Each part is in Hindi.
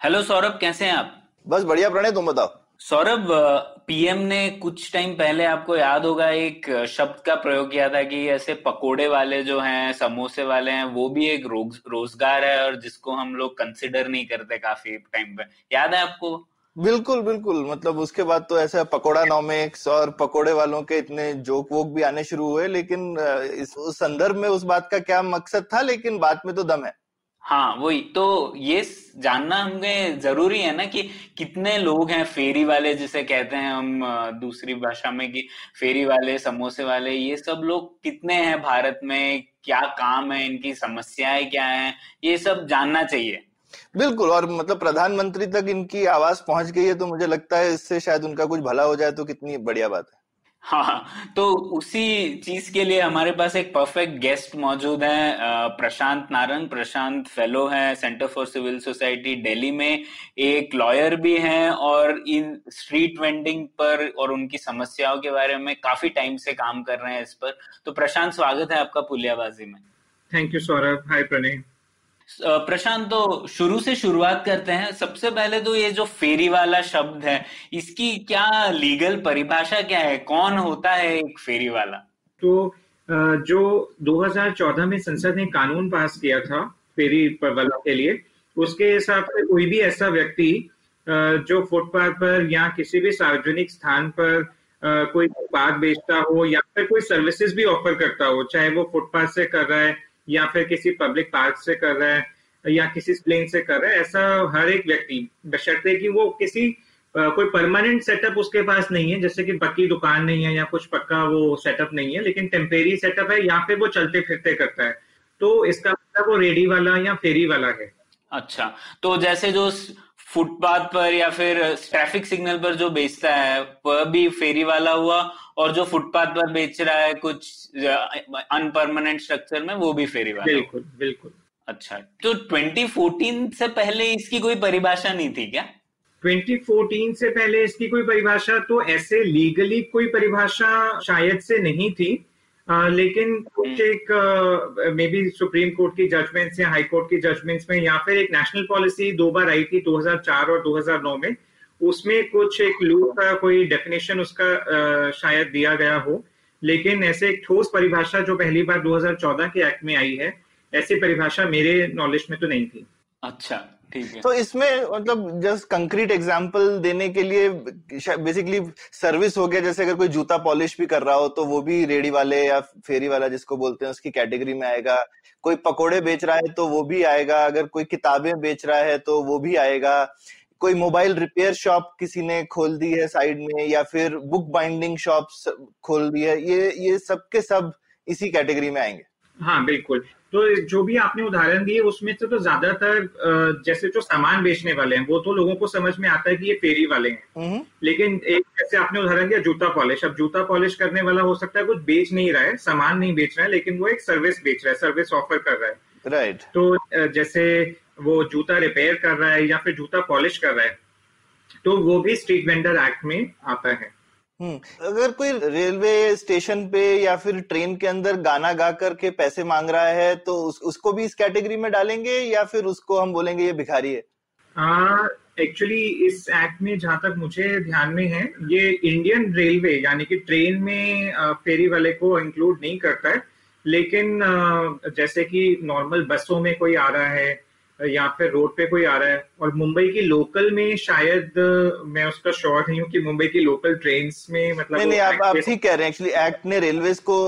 हेलो सौरभ कैसे हैं आप? बस बढ़िया प्रणय तुम बताओ। सौरभ पीएम ने कुछ टाइम पहले आपको याद होगा एक शब्द का प्रयोग किया था कि ऐसे पकोड़े वाले जो हैं समोसे वाले हैं वो भी एक रोज, रोज़गार है और जिसको हम लोग कंसिडर नहीं करते काफ़ी टाइम पे। याद है आपको? बिल्कुल बिल्कुल। मतलब उसके बाद तो ऐसा पकोड़ा नॉमिक्स और पकोड़े वालों के इतने जोक वोक भी आने शुरू हुए लेकिन इस संदर्भ में उस बात का क्या मकसद था लेकिन बात में तो दम है। हाँ वही। तो ये जानना हमें ज़रूरी है ना कि कितने लोग हैं फेरी वाले, जिसे कहते हैं हम दूसरी भाषा में कि फेरी वाले, समोसे वाले, ये सब लोग कितने हैं भारत में? क्या काम है? इनकी समस्याएँ क्या हैं? ये सब जानना चाहिए। बिल्कुल, और मतलब प्रधानमंत्री तक इनकी आवाज़ पहुँच गई है तो मुझे लगता है इससे शायद उनका कुछ भला हो जाए तो कितनी बढ़िया बात है। हाँ तो उसी चीज़ के लिए हमारे पास एक परफेक्ट गेस्ट मौजूद है प्रशांत नारंग प्रशांत फेलो है centre for civil society Delhi में। एक लॉयर भी हैं और इन स्ट्रीट वेंडिंग पर और उनकी समस्याओं के बारे में काफ़ी टाइम से काम कर रहे हैं इस पर। तो प्रशांत, स्वागत है आपका पुलियाबाजी में। Thank you Saurabh hi Pranay Prashant तो शुरू से शुरुआत करते हैं। सबसे पहले तो ये जो फेरी वाला शब्द है, इसकी क्या लीगल परिभाषा क्या है? कौन होता है एक फेरी वाला? तो जो 2014 में संसद ने कानून पास किया था फेरी वाला के लिए, उसके हिसाब से कोई भी ऐसा व्यक्ति जो फुटपाथ पर या किसी भी सार्वजनिक स्थान पर कोई उत्पाद बेचता हो या फिर कोई सर्विसेज़ भी ऑफ़र करता हो, चाहे वो फुटपाथ से कर रहा है या फिर किसी पब्लिक पार्क से कर रहा है, या किसी प्लेन से कर रहा है, ऐसा हर एक व्यक्ति, बशर्ते कि वो किसी कोई परमानेंट सेटअप उसके पास नहीं है, जैसे कि पक्की दुकान नहीं है या कुछ पक्का वो सेटअप नहीं है, लेकिन टेम्पेरी सेटअप है यहाँ पे वो चलते फिरते करता है। तो इसका मतलब वो रेडी वाला या फेरी वाला है। अच्छा तो जैसे जो फुटपाथ पर या फिर ट्रैफ़िक सिग्नल पर जो बेचता है वह भी फेरी वाला हुआ और जो फुटपाथ पर बेच रहा है कुछ अनपरमानेंट स्ट्रक्चर में वो भी फेरी वाला बिल्कुल बिल्कुल। अच्छा तो 2014 से पहले इसकी कोई परिभाषा नहीं थी क्या? 2014 से पहले इसकी कोई परिभाषा तो ऐसे लीगली कोई परिभाषा शायद से नहीं थी। अ, लेकिन कुछ एक मे बी सुप्रीम कोर्ट की जजमेंट्स या हाई कोर्ट की जजमेंट्स में या फिर एक नेशनल पॉलिसी दो बार आई थी 2004 और 2009 में उसमें कुछ एक लू का कोई डेफिनेशन उसका अ, शायद दिया गया हो। लेकिन ऐसे एक ठोस परिभाषा जो पहली बार 2014 के एक्ट में आई है ऐसी परिभाषा मेरे नॉलेज में तो नहीं थी। अच्छा। ठीक है। तो इसमें मतलब जस्ट कंक्रीट एग्जांपल देने के लिए बेसिकली सर्विस हो गया जैसे अगर कोई जूता पॉलिश भी कर रहा हो तो वो भी रेडी वाले या फेरी वाला जिसको बोलते हैं उसकी कैटेगरी में आएगा। कोई पकोड़े बेच रहा है तो वो भी आएगा। अगर कोई किताबें बेच रहा है तो वो भी आएगा। कोई मोबाइल रिपेयर शॉप किसी ने खोल दी है साइड में या फिर बुक बाइंडिंग शॉप खोल दी है ये ये सब के सब इसी कैटेगरी में आएँगे। हाँ बिल्कुल। तो जो भी आपने उदाहरण दिए उसमें से तो ज़्यादातर जैसे जो सामान बेचने वाले हैं वो तो लोगों को समझ में आता है कि ये फेरी वाले हैं। हम्म, लेकिन एक जैसे आपने उदाहरण दिया जूता पॉलिश। अब जूता पॉलिश करने वाला हो सकता है कुछ बेच नहीं रहा है सामान नहीं बेच रहा है लेकिन वो एक सर्विस बेच रहा है सर्विस ऑफ़र कर रहा है। राइट तो जैसे वो जूता रिपेयर कर रहा है या फिर जूता पॉलिश कर रहा है तो वो भी स्ट्रीट वेंडर एक्ट में आता है। हम्म अगर कोई रेलवे स्टेशन पे या फिर ट्रेन के अंदर गाना गा करके पैसे मांग रहा है तो उस, उसको भी इस कैटेगरी में डालेंगे या फिर उसको हम बोलेंगे ये भिखारी है? एक्चुअली इस एक्ट में जहाँ तक मुझे ध्यान में है ये इंडियन रेलवे यानी कि ट्रेन में फेरी वाले को इंक्लूड नहीं करता है लेकिन जैसे कि नॉर्मल बसों में कोई आ रहा है या फिर रोड पे कोई आ रहा है। और मुंबई की लोकल में शायद मैं उसका श्योर नहीं हूँ कि मुंबई की लोकल ट्रेन में मतलब नहीं नहीं आप आप ठीक कह रहे हैं। एक्चुअली एक्ट ने रेलवेज को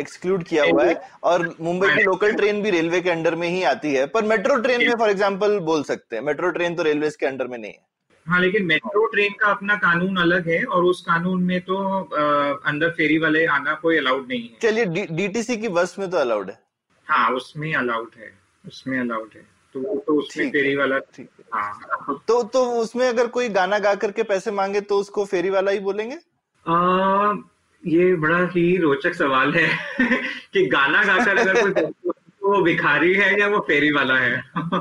एक्सक्लूड किया हुआ है। और मुंबई की लोकल ट्रेन भी रेलवे के अंडर में ही आती है। पर मेट्रो ट्रेन में फॉर एग्ज़ाम्पल बोल सकते हैं। मेट्रो ट्रेन तो रेलवे के अंडर में नहीं है। हाँ लेकिन मेट्रो ट्रेन का अपना कानून अलग है। और उस कानून में तो अ, अंदर फेरी वाले आना कोई अलाउड नहीं है। चलिए डीटीसी की बस में तो अलाउड है। हाँ उसमें अलाउड है। उसमें अलाउड है। तो तो उसमें फेरी वाला ठीक हाँ। तो तो उसमें अगर कोई गाना गा करके पैसे मांगे तो उसको फेरी वाला ही बोलेंगे? आ, ये बड़ा ही रोचक सवाल है कि गाना गाकर अगर कोई तो वो भिखारी है या वो फेरी वाला है?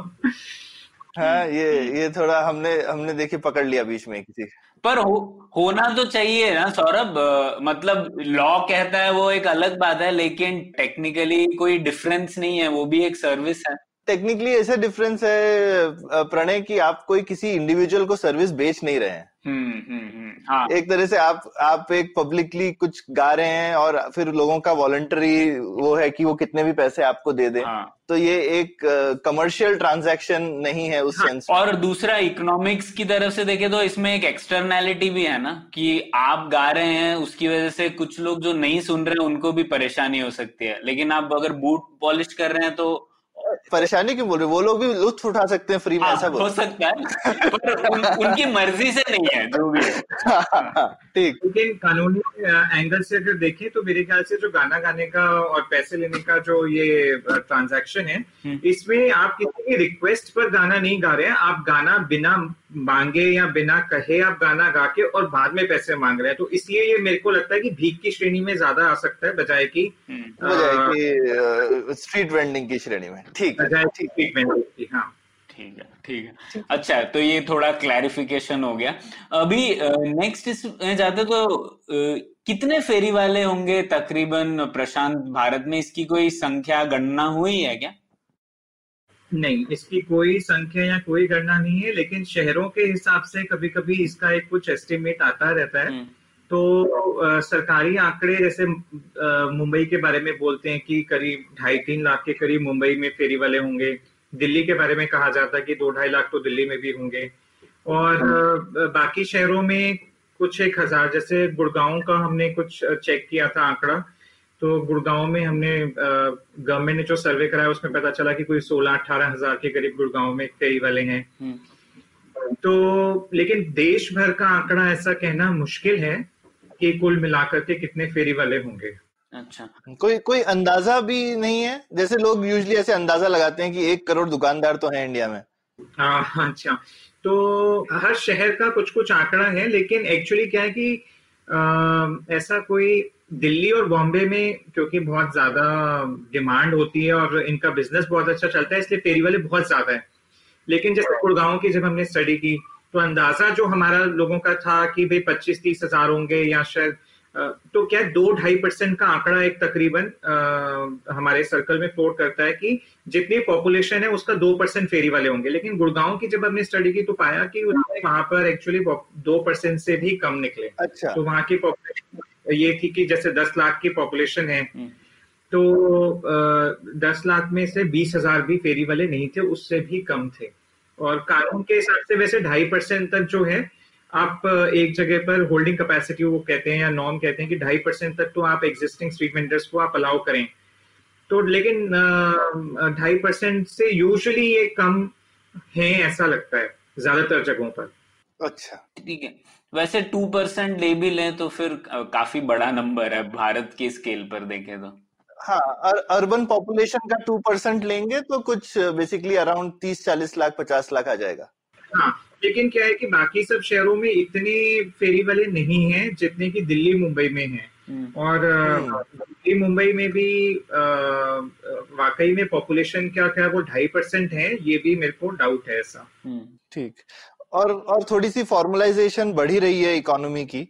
हाँ ये ये थोड़ा हमने हमने देखिए पकड़ लिया बीच में किसी। पर हो, होना तो चाहिए ना सौरभ। मतलब लॉ कहता है वो एक अलग बात है लेकिन टेक्निकली कोई डिफरेंस नहीं है वो भी एक सर्विस है। टेक्निकली ऐसे डिफरेंस है प्रणय कि आप कोई किसी इंडिविजुअल को सर्विस बेच नहीं रहे हैं। हम्म हम्म हम्म हाँ। एक तरह से आप आप एक पब्लिकली कुछ गा रहे हैं और फिर लोगों का वॉलंटरी वो है कि वो कितने भी पैसे आपको दे दे। हाँ। तो ये एक कमर्शियल uh, ट्रांजैक्शन नहीं है उस हाँ, सेंस और दूसरा इकोनॉमिक्स की तरफ़ से देखे तो इसमें एक एक्सटर्नैलिटी भी है ना कि आप गा रहे हैं उसकी वजह से कुछ लोग जो नहीं सुन रहे हैं उनको भी परेशानी हो सकती है। लेकिन आप अगर बूट पॉलिश कर रहे हैं तो परेशानी क्यों बोल रहे हो? वो लोग भी लुत्फ उठा सकते हैं फ्री में हाँ, ऐसा हो सकता है पर उन, उनकी मर्ज़ी से नहीं है जो भी ठीक। लेकिन कानूनी एंगल से अगर देखें तो मेरे ख्याल से जो गाना गाने का और पैसे लेने का जो ये ट्रांजैक्शन है इसमें आप किसी की रिक्वेस्ट पर गाना नहीं गा रहे हैं। आप गाना बिना मांगे या बिना कहे आप गाना गा के और बाद में पैसे मांग रहे हैं। तो इसलिए ये मेरे को लगता है कि भीख की श्रेणी में ज़्यादा आ सकता है बजाय की हम्म, हो स्ट्रीट वेंडिंग की श्रेणी में। ठीक है की हाँ। ठीक है ठीक है अच्छा तो ये थोड़ा क्लैरिफिकेशन हो गया। अभी नेक्स्ट इसमें जाते तो कितने फेरी वाले होंगे तकरीबन प्रशांत? भारत में इसकी कोई संख्या गणना हुई है क्या? नहीं इसकी कोई संख्या या कोई गणना नहीं है लेकिन शहरों के हिसाब से कभी कभी इसका एक कुछ एस्टिमेट आता रहता है। हम्म, तो सरकारी आंकड़े जैसे मुंबई के बारे में बोलते हैं कि करीब ढाई तीन लाख के करीब मुंबई में फेरी वाले होंगे। दिल्ली के बारे में कहा जाता है कि दो ढाई लाख तो दिल्ली में भी होंगे। और बाकी शहरों में कुछ एक हज़ार जैसे गुड़गांव का हमने कुछ चेक किया था आंकड़ा तो गुड़गांव में हमने गवर्नमेंट ने जो सर्वे कराया उसमें पता चला कि कोई सोलह अठारह हज़ार के करीब गुड़गांव में फेरी वाले हैं। हम्म, तो लेकिन देश भर का आंकड़ा ऐसा कहना मुश्किल है कि कुल मिलाकर के कितने फेरी वाले होंगे। अच्छा। कोई कोई अंदाज़ा भी नहीं है? जैसे लोग यूजली ऐसे अंदाज़ा लगाते हैं कि एक करोड़ दुकानदार तो है इंडिया में। हाँ अच्छा। तो हर शहर का कुछ कुछ आंकड़ा है लेकिन एक्चुअली क्या है कि अ, ऐसा कोई दिल्ली और बॉम्बे में क्योंकि बहुत ज़्यादा डिमांड होती है और इनका बिज़नेस बहुत अच्छा चलता है इसलिए फेरी वाले बहुत ज़्यादा है। लेकिन जैसे गुड़गांव की जब हमने स्टडी की तो अंदाज़ा जो हमारा लोगों का था कि भाई पच्चीस तीस हज़ार होंगे या शायद तो क्या दो ढाई परसेंट का आंकड़ा एक तकरीबन हमारे सर्कल में फ्लोट करता है कि जितनी पॉपुलेशन है उसका दो परसेंट फेरी वाले होंगे। लेकिन गुड़गांव की जब हमने स्टडी की तो पाया कि वहाँ पर एक्चुअली दो परसेंट से भी कम निकले। अच्छा। तो वहाँ की पॉपुलेशन ये थी कि जैसे दस लाख की पॉपुलेशन है हम्म। तो दस लाख में से बीस हज़ार भी फेरी वाले नहीं थे उससे भी कम थे। और कानून के हिसाब से वैसे ढाई परसेंट तक जो है आप एक जगह पर होल्डिंग कैपेसिटी वो कहते हैं या नॉर्म कहते हैं कि ढाई परसेंट तक तो आप एग्जिस्टिंग स्ट्रीट वेंडर्स को आप अलाउ करें। तो लेकिन ढाई परसेंट से यूजुअली ये कम है ऐसा लगता है ज़्यादातर जगहों पर। अच्छा। ठीक है। वैसे टू परसेंट ले भी लें तो फिर काफ़ी बड़ा नंबर है भारत की स्केल पर देखें तो। हाँ और अर्बन पॉपुलेशन का टू परसेंट लेंगे तो कुछ बेसिकली अराउंड तीस चालीस लाख पचास लाख आ जाएगा। हाँ लेकिन क्या है कि बाकी सब शहरों में इतने फेरी वाले नहीं हैं जितने कि दिल्ली मुंबई में हैं। हम्म, और हम्म। दिल्ली मुंबई में भी वाकई में पॉपुलेशन क्या क्या वो ढाई परसेंट है ये भी मेरे को डाउट है ऐसा। हम्म, ठीक। और और थोड़ी सी फॉर्मलाइजेशन बढ़ी रही है इकोनॉमी की।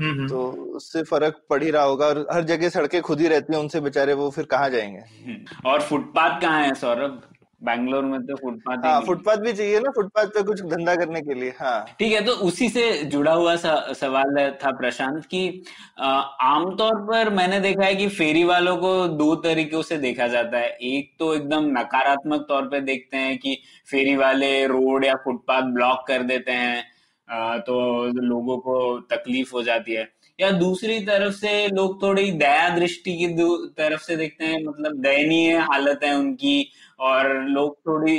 तो उससे फ़र्क पड़ ही रहा होगा और हर जगह सड़कें खुद ही रहती हैं उनसे बेचारे वो फिर कहाँ जाएँगे? हम्म। और फुटपाथ कहाँ है सौरभ? बैंगलोर में तो फुटपाथ हाँ फुटपाथ भी चाहिए ना फुटपाथ पे कुछ धंधा करने के लिए हाँ। ठीक है तो उसी से जुड़ा हुआ स- सवाल था प्रशांत कि आमतौर पर मैंने देखा है कि फेरी वालों को दो तरीकों से देखा जाता है। एक तो एकदम नकारात्मक तौर पे देखते हैं कि फेरी वाले रोड या फुटपाथ ब्लॉक कर देते हैं तो लोगों को तकलीफ़ हो जाती है। या दूसरी तरफ़ से लोग थोड़ी दया दृष्टि की तरफ़ से देखते हैं मतलब दयनीय हालत है उनकी, और लोग थोड़ी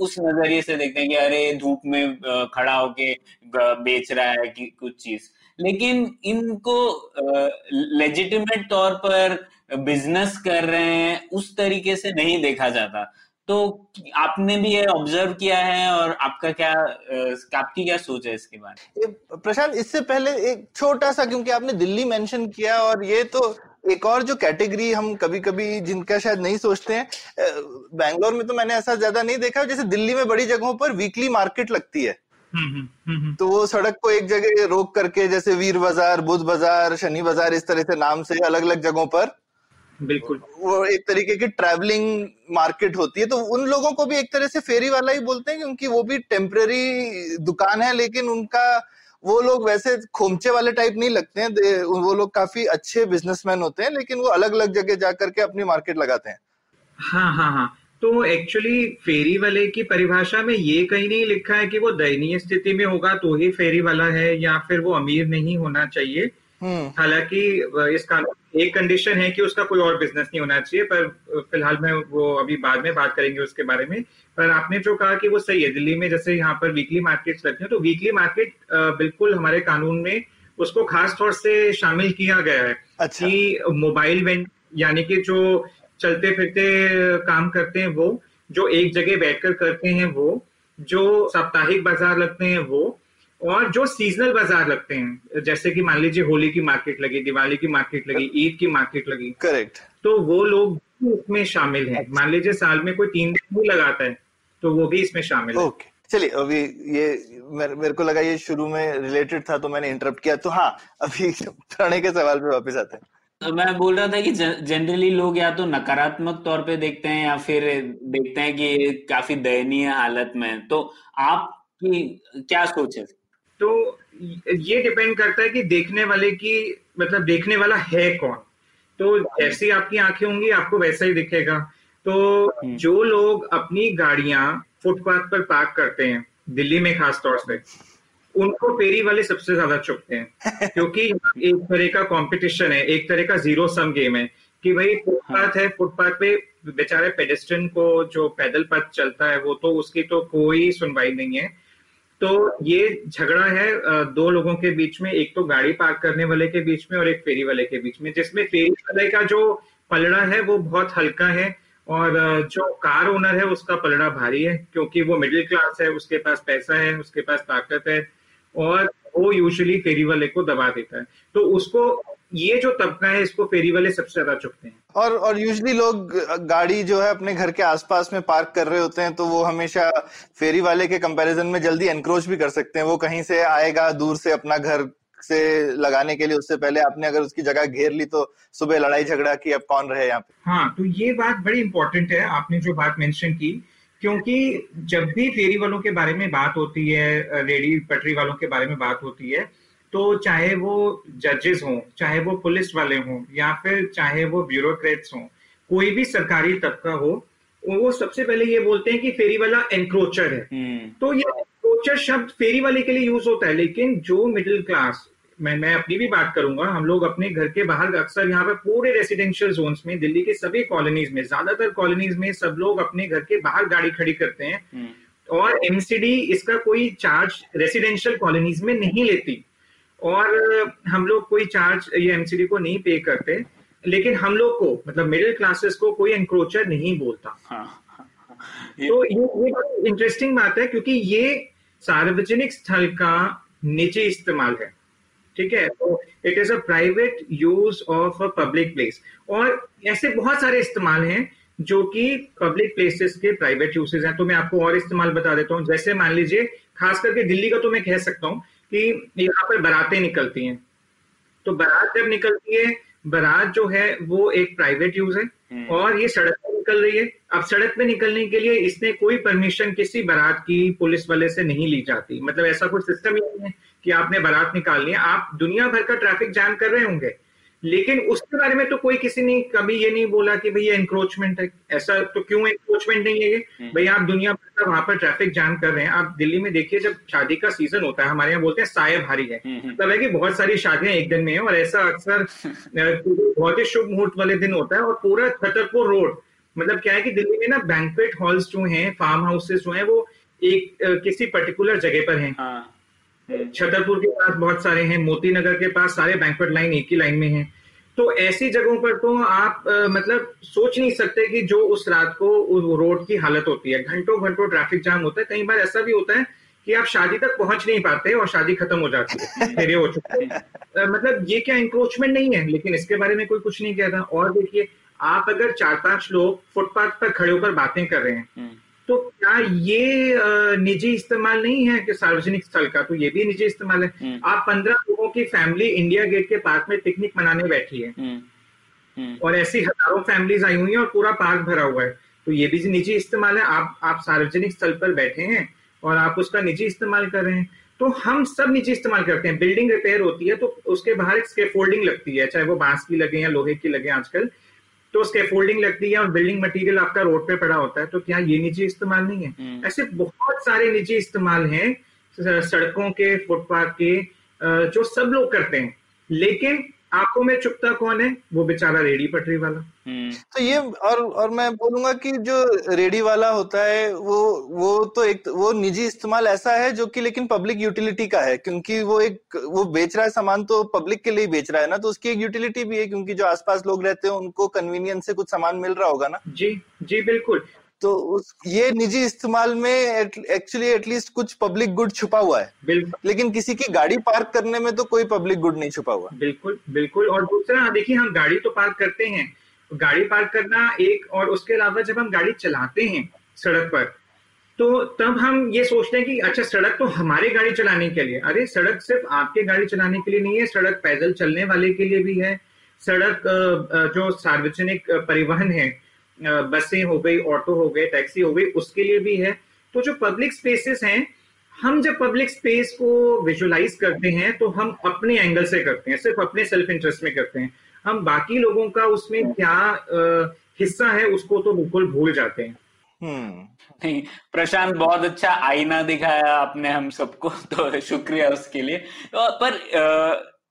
उस नज़रिए से देखते हैं कि अरे, धूप में खड़ा होके बेच रहा है कि, कुछ चीज़। लेकिन इनको लेजिटिमेट तौर पर बिज़नेस कर रहे हैं, उस तरीके से नहीं देखा जाता। तो आपने भी ये ऑब्ज़र्व किया है और आपका क्या आपकी क्या सोच है इसके बारे में? प्रशांत इससे पहले एक छोटा सा क्योंकि आपने दिल्ली मेंशन किया और ये तो एक और जो कैटेगरी हम कभी कभी जिनका शायद नहीं सोचते हैं बैंगलोर में तो मैंने ऐसा ज़्यादा नहीं देखा जैसे दिल्ली में बड़ी जगहों पर वीकली मार्केट लगती है। हम्म, हम्म, हम्म, तो वो सड़क को एक जगह रोक करके जैसे वीर बाज़ार बुध बाज़ार शनि बाज़ार इस तरह से नाम से अलग अलग जगहों पर बिल्कुल। वो एक तरीके की ट्रैवलिंग मार्केट होती है तो उन लोगों को भी एक तरह से फेरी वाला ही बोलते हैं क्योंकि वो भी टेम्पररी दुकान है लेकिन उनका वो लोग वैसे खोमचे वाले टाइप नहीं लगते हैं वो लोग काफ़ी अच्छे बिजनेसमैन होते हैं लेकिन वो अलग अलग जगह जा करके अपनी मार्केट लगाते हैं। हाँ हाँ हाँ। तो एक्चुअली फेरी वाले की परिभाषा में ये कहीं नहीं लिखा है कि वो दयनीय स्थिति में होगा तो ही फेरी वाला है या फिर वो अमीर नहीं होना चाहिए। हालाँकि इस कानून एक कंडीशन है कि उसका कोई और बिज़नेस नहीं होना चाहिए पर फ़िलहाल मैं वो अभी बाद में बात करेंगे उसके बारे में पर आपने जो कहा कि वो सही है दिल्ली में जैसे यहाँ पर वीकली मार्केट्स लगते हैं तो वीकली मार्केट बिल्कुल हमारे कानून में उसको खास तौर से शामिल किया गया है अच्छा। कि मोबाइल वेंट यानी कि जो चलते फिरते काम करते हैं वो जो एक जगह बैठकर करते हैं वो जो साप्ताहिक बाज़ार लगते हैं वो और जो सीजनल बाज़ार लगते हैं जैसे कि मान लीजिए होली की मार्केट लगी दिवाली की मार्केट लगी ईद की मार्केट लगी करेक्ट तो वो लोग उसमें शामिल हैं। मान लीजिए साल में कोई तीन दिन भी लगाता है तो वो भी इसमें शामिल है। ओके चलिए अभी ये मेरे, मेरे को लगा ये शुरू में रिलेटेड था तो मैंने इंटरप्ट किया। तो हाँ अभी प्रणय के सवाल पे वापस आते हैं। तो मैं बोल रहा था कि जनरली लोग या तो नकारात्मक तौर पे देखते हैं या फिर देखते हैं कि काफ़ी दयनीय हालत में तो आपकी क्या सोच है? तो ये डिपेंड करता है कि देखने वाले की मतलब देखने वाला है कौन? तो जैसी आपकी आँखें होंगी आपको वैसा ही दिखेगा। तो हम्म। जो लोग अपनी गाड़ियाँ फुटपाथ पर पार्क करते हैं दिल्ली में खास तौर से उनको फेरी वाले सबसे ज़्यादा चुपते हैं। क्योंकि एक तरह का कंपटीशन है एक तरह का ज़ीरो सम गेम है कि भाई फुटपाथ है फुटपाथ पे बेचारे पेडेस्ट्रियन को जो पैदल पथ चलता है वो तो उसकी तो कोई सुनवाई नहीं है। तो ये झगड़ा है दो लोगों के बीच में, एक तो गाड़ी पार्क करने वाले के बीच में और एक फेरी वाले के बीच में, जिसमें फेरी वाले का जो पलड़ा है वो बहुत हल्का है और जो कार ओनर है उसका पलड़ा भारी है, क्योंकि वो मिडिल क्लास है, उसके पास पैसा है, उसके पास ताकत है और वो यूजुअली फेरी वाले को दबा देता है। तो उसको ये जो तबका है इसको फेरी वाले सबसे ज़्यादा चुकते हैं। और और यूजली लोग गाड़ी जो है अपने घर के आसपास में पार्क कर रहे होते हैं तो वो हमेशा फेरी वाले के कंपैरिजन में जल्दी एनक्रोच भी कर सकते हैं। वो कहीं से आएगा दूर से अपना घर से लगाने के लिए उससे पहले आपने अगर उसकी जगह घेर ली तो सुबह लड़ाई झगड़ा की अब कौन रहे यहाँ पे? हाँ तो ये बात बड़ी इंपॉर्टेंट है आपने जो बात मेंशन की क्योंकि जब भी फेरी वालों के बारे में बात होती है रेडी पटरी वालों के बारे में बात होती है तो चाहे वो जजेस हों चाहे वो पुलिस वाले हों या फिर चाहे वो ब्यूरोक्रेट्स हों कोई भी सरकारी तबका हो वो सबसे पहले ये बोलते हैं कि फेरी वाला एनक्रोचर है हम्म। तो ये एनक्रोचर शब्द फेरी वाले के लिए यूज़ होता है लेकिन जो मिडिल क्लास मैं मैं अपनी भी बात करूँगा हम लोग अपने घर के बाहर अक्सर यहाँ पर पूरे रेसिडेंशियल जोन्स में दिल्ली के सभी कॉलोनीज में ज़्यादातर कॉलोनीज में सब लोग अपने घर के बाहर गाड़ी खड़ी करते हैं हम्म। और एमसीडी इसका कोई चार्ज रेसिडेंशियल कॉलोनीज में नहीं लेती और हम लोग कोई चार्ज ये एमसीडी को नहीं पे करते लेकिन हम लोग को मतलब मिडिल क्लासेस को कोई एनक्रोचर नहीं बोलता। हाँ, हाँ, हाँ। तो ये ये इंटरेस्टिंग बात है क्योंकि ये सार्वजनिक स्थल का निजी इस्तेमाल है। ठीक है? तो it is a private use of a public place और ऐसे बहुत सारे इस्तेमाल हैं जो कि पब्लिक प्लेसेस के प्राइवेट यूसेज हैं। तो मैं आपको और इस्तेमाल बता देता हूँ। जैसे मान लीजिए खास करके दिल्ली का तो मैं कह सकता हूँ कि यहाँ पर बारातें निकलती हैं। तो बारात जब निकलती है बारात जो है वो एक प्राइवेट यूज़ है हम्म। और ये सड़क पर निकल रही है। अब सड़क पे निकलने के लिए इसने कोई परमिशन किसी बारात की पुलिस वाले से नहीं ली जाती। मतलब ऐसा कोई सिस्टम ही नहीं है कि आपने बारात निकालनी है। आप दुनिया भर का ट्रैफ़िक जाम कर रहे होंगे। लेकिन उसके बारे में तो कोई किसी ने कभी ये नहीं बोला कि भैया इंक्रोचमेंट है ऐसा तो क्यों इंक्रोचमेंट नहीं है ये हम्म। भैया आप दुनिया भर का वहाँ पर ट्रैफ़िक जाम कर रहे हैं आप दिल्ली में देखिए जब शादी का सीज़न होता है हमारे यहाँ बोलते हैं साय भारी है हम्म, हम्म। मतलब है कि बहुत सारी शादियाँ एक दिन में है और ऐसा अक्सर बहुत ही शुभ मुहूर्त वाले दिन होता है और पूरा छतरपुर रोड मतलब क्या है कि दिल्ली में ना बैंकवेट हॉल्स जो है फार्म हाउसेस जो है वो एक किसी पर्टिकुलर जगह पर है हाँ। छतरपुर के पास बहुत सारे हैं मोती नगर के पास सारे बैंकवेट लाइन एक ही लाइन में हैं। तो ऐसी जगहों पर तो आप आ, मतलब सोच नहीं सकते कि जो उस रात को उस रोड की हालत होती है। घंटों घंटों ट्रैफ़िक जाम होता है। कई बार ऐसा भी होता है कि आप शादी तक पहुँच नहीं पाते और शादी खत्म हो जाती है। हो चुके हैं। मतलब ये क्या इंक्रोचमेंट नहीं है? लेकिन इसके बारे में कोई कुछ नहीं कहता और देखिए आप अगर चार पाँच लोग फुटपाथ पर खड़े होकर बातें कर रहे हैं हम्म। तो क्या ये निजी इस्तेमाल नहीं है कि सार्वजनिक स्थल का? तो ये भी निजी इस्तेमाल है। हम्म। आप पंद्रह लोगों की फैमिली इंडिया गेट के पार्क में पिकनिक मनाने बैठी है। हम्म। और ऐसी हज़ारों फैमिलीज़ आई हुई हैं और पूरा पार्क भरा हुआ है। तो ये भी निजी इस्तेमाल है। आप आप सार्वजनिक स्थल पर बैठे हैं और आप उसका निजी इस्तेमाल कर रहे हैं। तो हम सब निजी इस्तेमाल करते हैं। बिल्डिंग रिपेयर होती है तो उसके बाहर एक स्केफोल्डिंग लगती है चाहे वो बाँस की लगे या लोहे की लगे आजकल। तो उसके फोल्डिंग लगती है और बिल्डिंग मटेरियल आपका रोड पे पड़ा होता है तो क्या ये निजी इस्तेमाल नहीं है हम्म। ऐसे बहुत सारे निजी इस्तेमाल हैं सड़कों के फुटपाथ के जो सब लोग करते हैं लेकिन आपको में चुपता कौन है वो बेचारा रेडी पटरी वाला। तो ये और और मैं बोलूँगा कि जो रेडी वाला होता है वो वो तो एक वो निजी इस्तेमाल ऐसा है जो कि लेकिन पब्लिक यूटिलिटी का है क्योंकि वो एक वो बेच रहा है सामान तो पब्लिक के लिए बेच रहा है ना तो उसकी एक यूटिलिटी भी है क्योंकि जो आसपास लोग रहते हैं उनको कन्वीनियंस से कुछ सामान मिल रहा होगा ना। जी जी बिल्कुल। तो उस ये निजी इस्तेमाल में एक्चुअली एटलीस्ट कुछ पब्लिक गुड छुपा हुआ है। बिल्कुल लेकिन किसी की गाड़ी पार्क करने में तो कोई पब्लिक गुड नहीं छुपा हुआ। बिल्कुल बिल्कुल। और दूसरा देखिए हम गाड़ी तो पार्क करते हैं गाड़ी पार्क करना एक, और उसके अलावा जब हम गाड़ी चलाते हैं सड़क पर तो तब हम ये सोचते हैं कि अच्छा सड़क तो हमारे गाड़ी चलाने के लिए, अरे सड़क सिर्फ़ आपके गाड़ी चलाने के लिए नहीं है, सड़क पैदल चलने वाले के लिए भी है, सड़क जो सार्वजनिक परिवहन है बसें हो गई, ऑटो हो गए, टैक्सी हो गई, उसके लिए भी है तो जो पब्लिक स्पेसेस हैं, हम जब पब्लिक स्पेस को विजुलाइज करते हैं तो हम अपने एंगल से करते हैं, सिर्फ़ अपने सेल्फ इंटरेस्ट में करते हैं हम बाकी लोगों का उसमें क्या हिस्सा है उसको तो बिल्कुल भूल जाते हैं। हम्म। नहीं प्रशांत बहुत अच्छा आईना दिखाया आपने हम सबको तो शुक्रिया उसके लिए। तो पर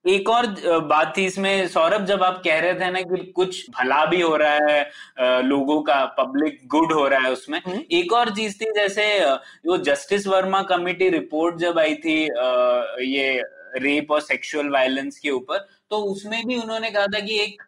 एक और बात थी इसमें सौरभ जब आप कह रहे थे ना कि कुछ भला भी हो रहा है लोगों का पब्लिक गुड हो रहा है उसमें हम्म। एक और चीज़ थी जैसे वो जस्टिस वर्मा कमेटी रिपोर्ट जब आई थी ये रेप और सेक्सुअल वायलेंस के ऊपर तो उसमें भी उन्होंने कहा था कि एक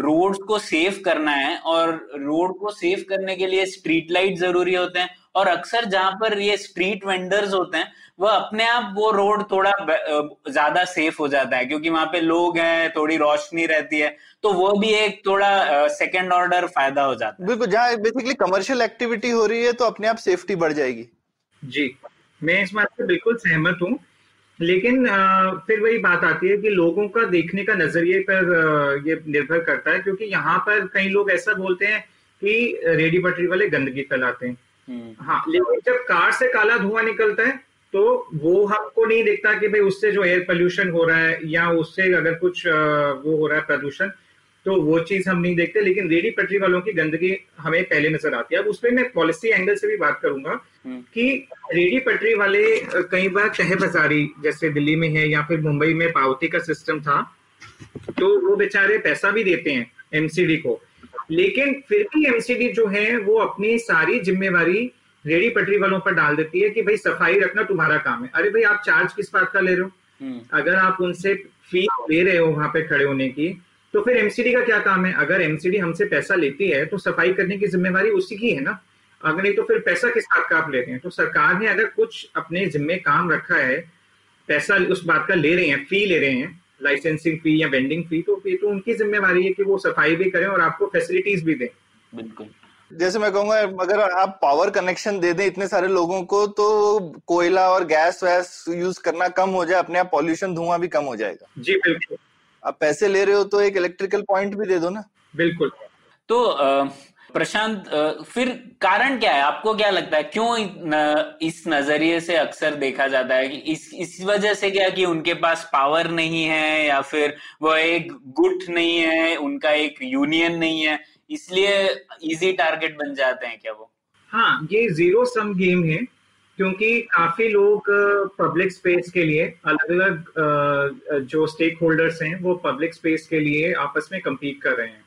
रोड को सेफ़ करना है और रोड को सेफ़ करने के लिए स्ट्रीट लाइट ज़रूरी होते हैं और अक्सर जहाँ पर ये स्ट्रीट वेंडर्स होते हैं वह अपने आप वो रोड थोड़ा ज़्यादा सेफ़ हो जाता है क्योंकि वहाँ पे लोग हैं थोड़ी रोशनी रहती है तो वो भी एक थोड़ा सेकेंड ऑर्डर फ़ायदा हो जाता है। बिल्कुल जहाँ बेसिकली कमर्शियल एक्टिविटी हो रही है तो अपने आप सेफ्टी बढ़ जाएगी। जी मैं इस बात से बिल्कुल सहमत हूँ लेकिन फिर वही बात आती है कि लोगों का देखने का नज़रिए पर ये निर्भर करता है क्योंकि यहाँ पर कई लोग ऐसा बोलते हैं कि रेडी पटरी वाले गंदगी फैलाते हैं हम्म। हाँ लेकिन जब कार से काला धुआँ निकलता है तो वो हमको नहीं दिखता कि भाई उससे जो एयर पोल्यूशन हो रहा है या उससे अगर कुछ वो हो रहा है प्रदूषण तो वो चीज़ हम नहीं देखते लेकिन रेडी पटरी वालों की गंदगी हमें पहले नज़र आती है अब उसमें मैं पॉलिसी एंगल से भी बात करूँगा हम्म। कि रेडी पटरी वाले कई बार तह बाजारी जैसे दिल्ली में है या फिर मुंबई में पावती का सिस्टम था तो वो बेचारे पैसा भी देते हैं एमसीडी को लेकिन फिर भी एमसीडी जो है वो अपनी सारी जिम्मेवारी रेडी पटरी वालों पर डाल देती है कि भाई सफ़ाई रखना तुम्हारा काम है अरे भाई आप चार्ज किस बात का ले रहे हो हम्म। अगर आप उनसे फ़ीस ले रहे हो वहाँ पे खड़े होने की तो फिर एमसीडी का क्या काम है? अगर एमसीडी हमसे पैसा लेती है तो सफ़ाई करने की जिम्मेवारी उसी की है ना? अगर नहीं तो फिर पैसा किस बात का आप ले रहे हैं? तो सरकार ने अगर कुछ अपने जिम्मे काम रखा है पैसा उस बात का ले रहे हैं फ़ी ले रहे हैं लाइसेंसिंग फ़ी या वेंडिंग फ़ी तो फिर तो उनकी जिम्मेवारी है कि वो सफ़ाई भी करें और आपको फैसिलिटीज़ भी दें। बिल्कुल। जैसे मैं कहूँगा अगर आप पावर कनेक्शन दे दें इतने सारे लोगों को तो कोयला और गैस वैस यूज़ करना कम हो जाए अपने आप पॉल्यूशन धुआँ भी कम हो जाएगा। जी बिल्कुल। आप पैसे ले रहे हो तो एक इलेक्ट्रिकल पॉइंट भी दे दो ना। बिल्कुल। तो प्रशांत फिर कारण क्या है? आपको क्या लगता है? क्यों इस नज़रिए से अक्सर देखा जाता है कि इस इस वजह से क्या कि उनके पास पावर नहीं है या फिर वो एक गुट नहीं है उनका एक यूनियन नहीं है इसलिए इजी टारगेट बन जाते हैं क्या वो? हाँ ये ज़ीरो सम गेम है। क्योंकि काफ़ी लोग पब्लिक स्पेस के लिए अलग अलग जो स्टेक होल्डर्स हैं, वो पब्लिक स्पेस के लिए आपस में कम्पीट कर रहे हैं।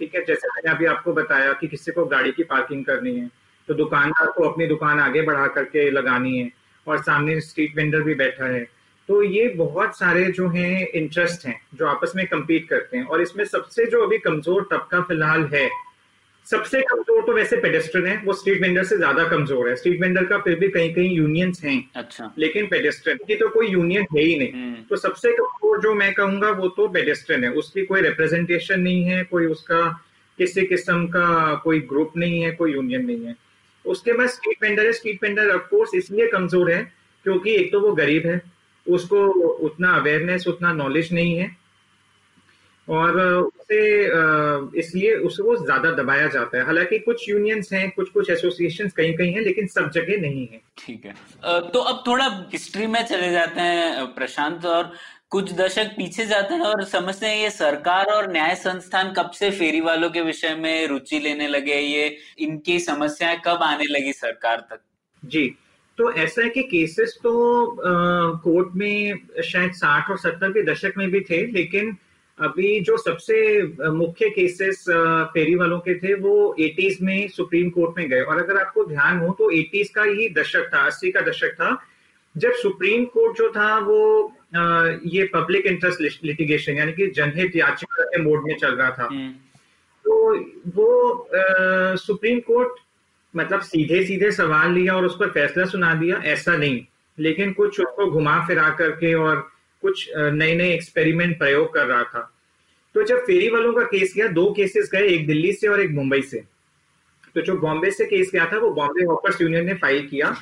ठीक है? जैसे मैंने अभी आपको बताया कि किसी को गाड़ी की पार्किंग करनी है तो दुकानदार को अपनी दुकान आगे बढ़ा करके लगानी है और सामने स्ट्रीट वेंडर भी बैठा है। तो ये बहुत सारे जो हैं इंटरेस्ट हैं, जो आपस में कम्पीट करते हैं। और इसमें सबसे जो अभी कमज़ोर तबका फ़िलहाल है सबसे कमज़ोर तो वैसे पेडेस्ट्रन है वो स्ट्रीट वेंडर से ज़्यादा कमज़ोर है। स्ट्रीट वेंडर का फिर भी कहीं कहीं यूनियंस हैं अच्छा। लेकिन पेडेस्ट्रन की तो कोई यूनियन है ही नहीं। हम्म। तो सबसे कमज़ोर जो मैं कहूँगा वो तो पेडेस्ट्रन है। उसकी कोई रिप्रेजेंटेशन नहीं है कोई उसका किसी किस्म का कोई ग्रुप नहीं है कोई यूनियन नहीं है। उसके बाद स्ट्रीट वेंडर है स्ट्रीट वेंडर ऑफकोर्स इसलिए कमज़ोर है क्योंकि एक तो वो गरीब है उसको उतना अवेयरनेस उतना नॉलेज नहीं है। और उसे इसलिए उसको ज़्यादा दबाया जाता है। हालाँकि कुछ यूनियंस हैं कुछ कुछ एसोसिएशन कहीं कहीं हैं लेकिन सब जगह नहीं है। ठीक है। तो अब थोड़ा हिस्ट्री में चले जाते हैं प्रशांत और कुछ दशक पीछे जाते हैं और समझते हैं ये सरकार और न्याय संस्थान कब से फेरी वालों के विषय में रुचि लेने लगे ये इनकी समस्याएँ कब आने लगी सरकार तक? जी तो ऐसा है कि केसेस तो कोर्ट में शायद साठ और सत्तर के दशक में भी थे लेकिन अभी जो सबसे मुख्य केसेस फेरी वालों के थे वो 80s में सुप्रीम कोर्ट में गए। और अगर आपको ध्यान हो तो 80s का ही दशक था 80 का दशक था जब सुप्रीम कोर्ट जो था वो ये पब्लिक इंटरेस्ट लिटिगेशन यानी कि जनहित याचिका के मोड में चल रहा था। हम्म, तो वो अ, सुप्रीम कोर्ट मतलब सीधे सीधे सवाल लिया और उस पर फैसला सुना दिया ऐसा नहीं। लेकिन कुछ उसको घुमा फिरा करके और कुछ नए नए एक्सपेरिमेंट प्रयोग कर रहा था। तो जब फेरी वालों का केस गया, दो केसेस गए, एक दिल्ली से और एक मुंबई से। तो जो बॉम्बे से केस गया था, वो बॉम्बे हॉपर्स यूनियन ने फ़ाइल किया।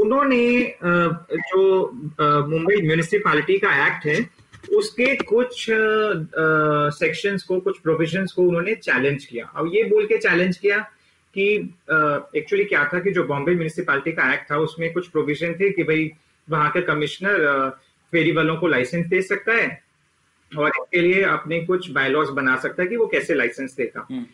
उन्होंने जो मुंबई म्यूनिसिपालिटी का एक्ट है, उसके कुछ सेक्शंस को, कुछ प्रोविजंस को उन्होंने चैलेंज किया। अब ये बोल के चैलेंज किया कि एक्चुअली क्या था कि जो बॉम्बे म्यूनिसिपालिटी का एक्ट था, उसमें कुछ प्रोविज़न थे कि भाई, वहाँ के कमिश्नर फेरी वालों को लाइसेंस दे सकता है? और इसके लिए अपने कुछ बायलॉज बना सकता है कि वो कैसे लाइसेंस देगा? हम्म,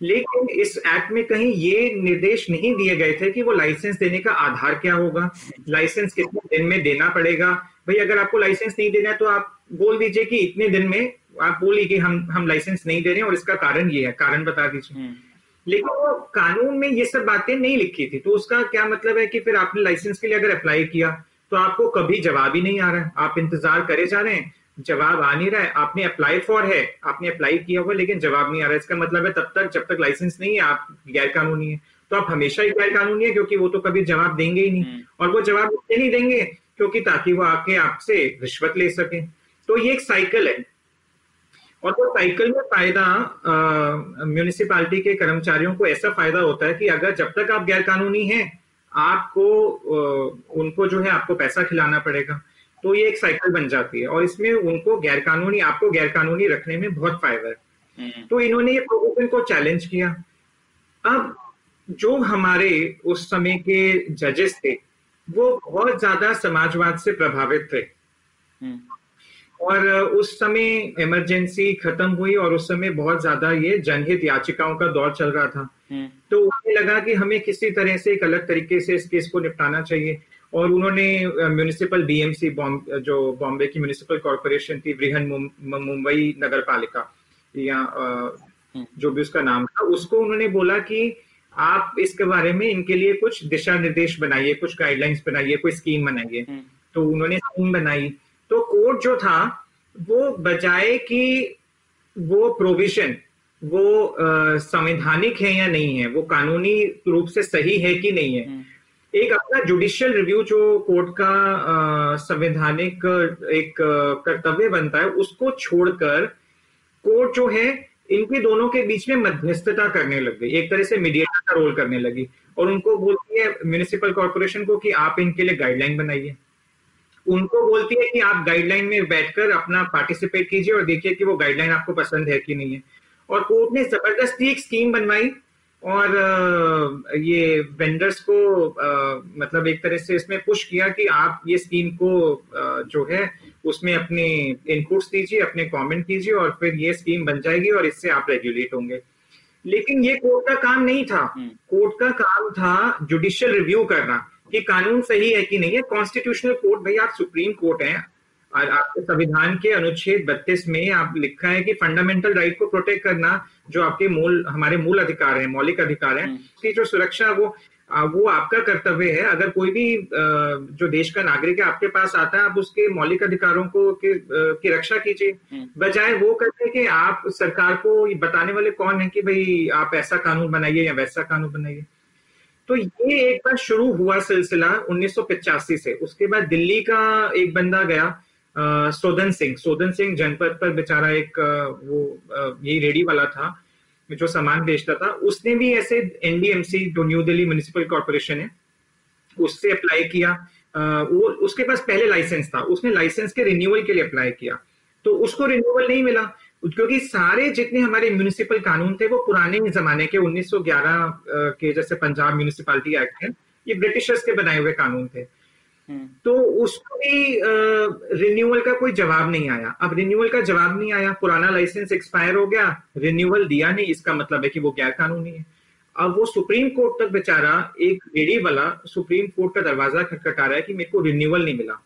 लेकिन इस एक्ट में कहीं ये निर्देश नहीं दिए गए थे कि वो लाइसेंस देने का आधार क्या होगा? लाइसेंस कितने दिन में देना पड़ेगा? भाई अगर आपको लाइसेंस नहीं देना है तो आप बोल दीजिए कि इतने दिन में आप बोलिए कि हम हम लाइसेंस नहीं दे रहे हैं और इसका कारण ये है कारण बता दीजिए। हम्म, लेकिन वो कानून में ये सब बातें नहीं लिखी थी तो उसका क्या मतलब है कि फिर आपने लाइसेंस के लिए अगर अप्लाई किया तो आपको कभी जवाब ही नहीं आ रहा। है आप इंतज़ार करे जा रहे हैं। जवाब आ नहीं रहा है। आपने अप्लाई फॉर है। आपने अप्लाई किया हुआ लेकिन जवाब नहीं आ रहा। है इसका मतलब है तब तक जब तक लाइसेंस नहीं है आप गैर कानूनी है। तो आप हमेशा ही गैर कानूनी है क्योंकि वो तो कभी जवाब देंगे ही नहीं। हम्म। और वो जवाब इसलिए नहीं देंगे क्योंकि ताकि वो आके आपसे रिश्वत ले सके। तो ये एक साइकिल है। और वो साइकिल में फ़ायदा म्यूनिसिपालिटी के कर्मचारियों को ऐसा फ़ायदा होता है कि अगर जब तक आप गैर कानूनी हैं आपको उनको जो है आपको पैसा खिलाना पड़ेगा। तो ये एक साइकिल बन जाती है और इसमें उनको गैरकानूनी आपको गैरकानूनी रखने में बहुत फ़ायदा है। हम्म, तो इन्होंने ये प्रोविज़न को चैलेंज किया। अब जो हमारे उस समय के जजेस थे वो बहुत ज़्यादा समाजवाद से प्रभावित थे। हम्म, और उस समय इमरजेंसी खत्म हुई और उस समय बहुत ज़्यादा ये जनहित याचिकाओं का दौर चल रहा था। तो उन्हें लगा कि हमें किसी तरह से एक अलग तरीके से इस केस को निपटाना चाहिए। और उन्होंने म्यूनिसिपल बीएमसी जो बॉम्बे की म्यूनिसिपल कॉरपोरेशन थी बृहन मुंबई नगर पालिका या जो भी उसका नाम था उसको उन्होंने बोला कि आप इसके बारे में इनके लिए कुछ दिशा निर्देश बनाइए कुछ गाइडलाइंस बनाइए कोई स्कीम बनाइए। हम्म, तो उन्होंने स्कीम बनाई। तो कोर्ट जो था वो बजाय कि वो प्रोविज़न वो संवैधानिक है या नहीं है? वो कानूनी रूप से सही है कि नहीं है? हम्म, एक अपना जुडिशियल रिव्यू जो कोर्ट का संवैधानिक एक कर्तव्य बनता है उसको छोड़कर कोर्ट जो है इनके दोनों के बीच में मध्यस्थता करने लग गई। एक तरह से मीडिएटर का रोल करने लगी। और उनको बोलती है म्यूनिसिपल कॉर्पोरेशन को कि आप इनके लिए गाइडलाइन बनाइए। उनको बोलती है कि आप गाइडलाइन में बैठकर अपना पार्टिसिपेट कीजिए और देखिए कि वो गाइडलाइन आपको पसंद है कि नहीं है। और कोर्ट ने ज़बरदस्ती एक स्कीम बनवाई और ये वेंडर्स को मतलब एक तरह से इसमें पुश किया कि आप ये स्कीम को जो है उसमें अपने इनपुट्स दीजिए अपने कमेंट कीजिए और फिर ये स्कीम बन जाएगी और इससे आप रेगुलेट होंगे। लेकिन ये कोर्ट का काम नहीं था। हम्म। कोर्ट का काम था जुडिशियल रिव्यू करना कि कानून सही है कि नहीं है। कॉन्स्टिट्यूशनल कोर्ट भाई आप सुप्रीम कोर्ट हैं। और आपके संविधान के अनुच्छेद 32 में आप लिखा है कि फंडामेंटल राइट को प्रोटेक्ट करना जो आपके मूल हमारे मूल अधिकार हैं मौलिक अधिकार हैं हम्म। उसकी जो सुरक्षा वो वो आपका कर्तव्य है अगर कोई भी जो देश का नागरिक है आपके पास आता है आप उसके मौलिक अधिकारों को की, की रक्षा कीजिए हम्म। बजाय वो करते कि आप सरकार को बताने वाले कौन है कि भाई आप ऐसा कानून बनाइए या वैसा कानून बनाइए तो ये एक बार शुरू हुआ सिलसिला उन्नीस से उसके बाद दिल्ली का एक बंदा गया सोदन सिंह। सोदन सिंह जनपद पर बेचारा एक वो यही रेडी वाला था, जो सामान बेचता था। उसने भी ऐसे एनडीएमसी जो न्यू दिल्ली म्यूनिसिपल कॉर्पोरेशन है, उससे अप्लाई किया। वो, उसके पास पहले लाइसेंस था। उसने लाइसेंस के रिन्यूअल के लिए अप्लाई किया। तो उसको रिन्यूअल नहीं मिला। क्योंकि सारे जितने हमारे म्यूनिसिपल कानून थे, वो पुराने जमाने के 1911 के जैसे पंजाब म्यूनिसिपालिटी एक्ट है, ये ब्रिटिशर्स के बनाए हुए कानून थे। तो उसको भी रिन्यूअल का कोई जवाब नहीं आया। अब रिन्यूअल का जवाब नहीं आया, पुराना लाइसेंस एक्सपायर हो गया रिन्यूअल दिया नहीं, इसका मतलब है कि वो गैर कानूनी है। अब वो सुप्रीम कोर्ट तक बेचारा एक रेडी वाला सुप्रीम कोर्ट का दरवाज़ा खटखटा रहा है कि मेरे को रिन्यूअल नहीं मिला।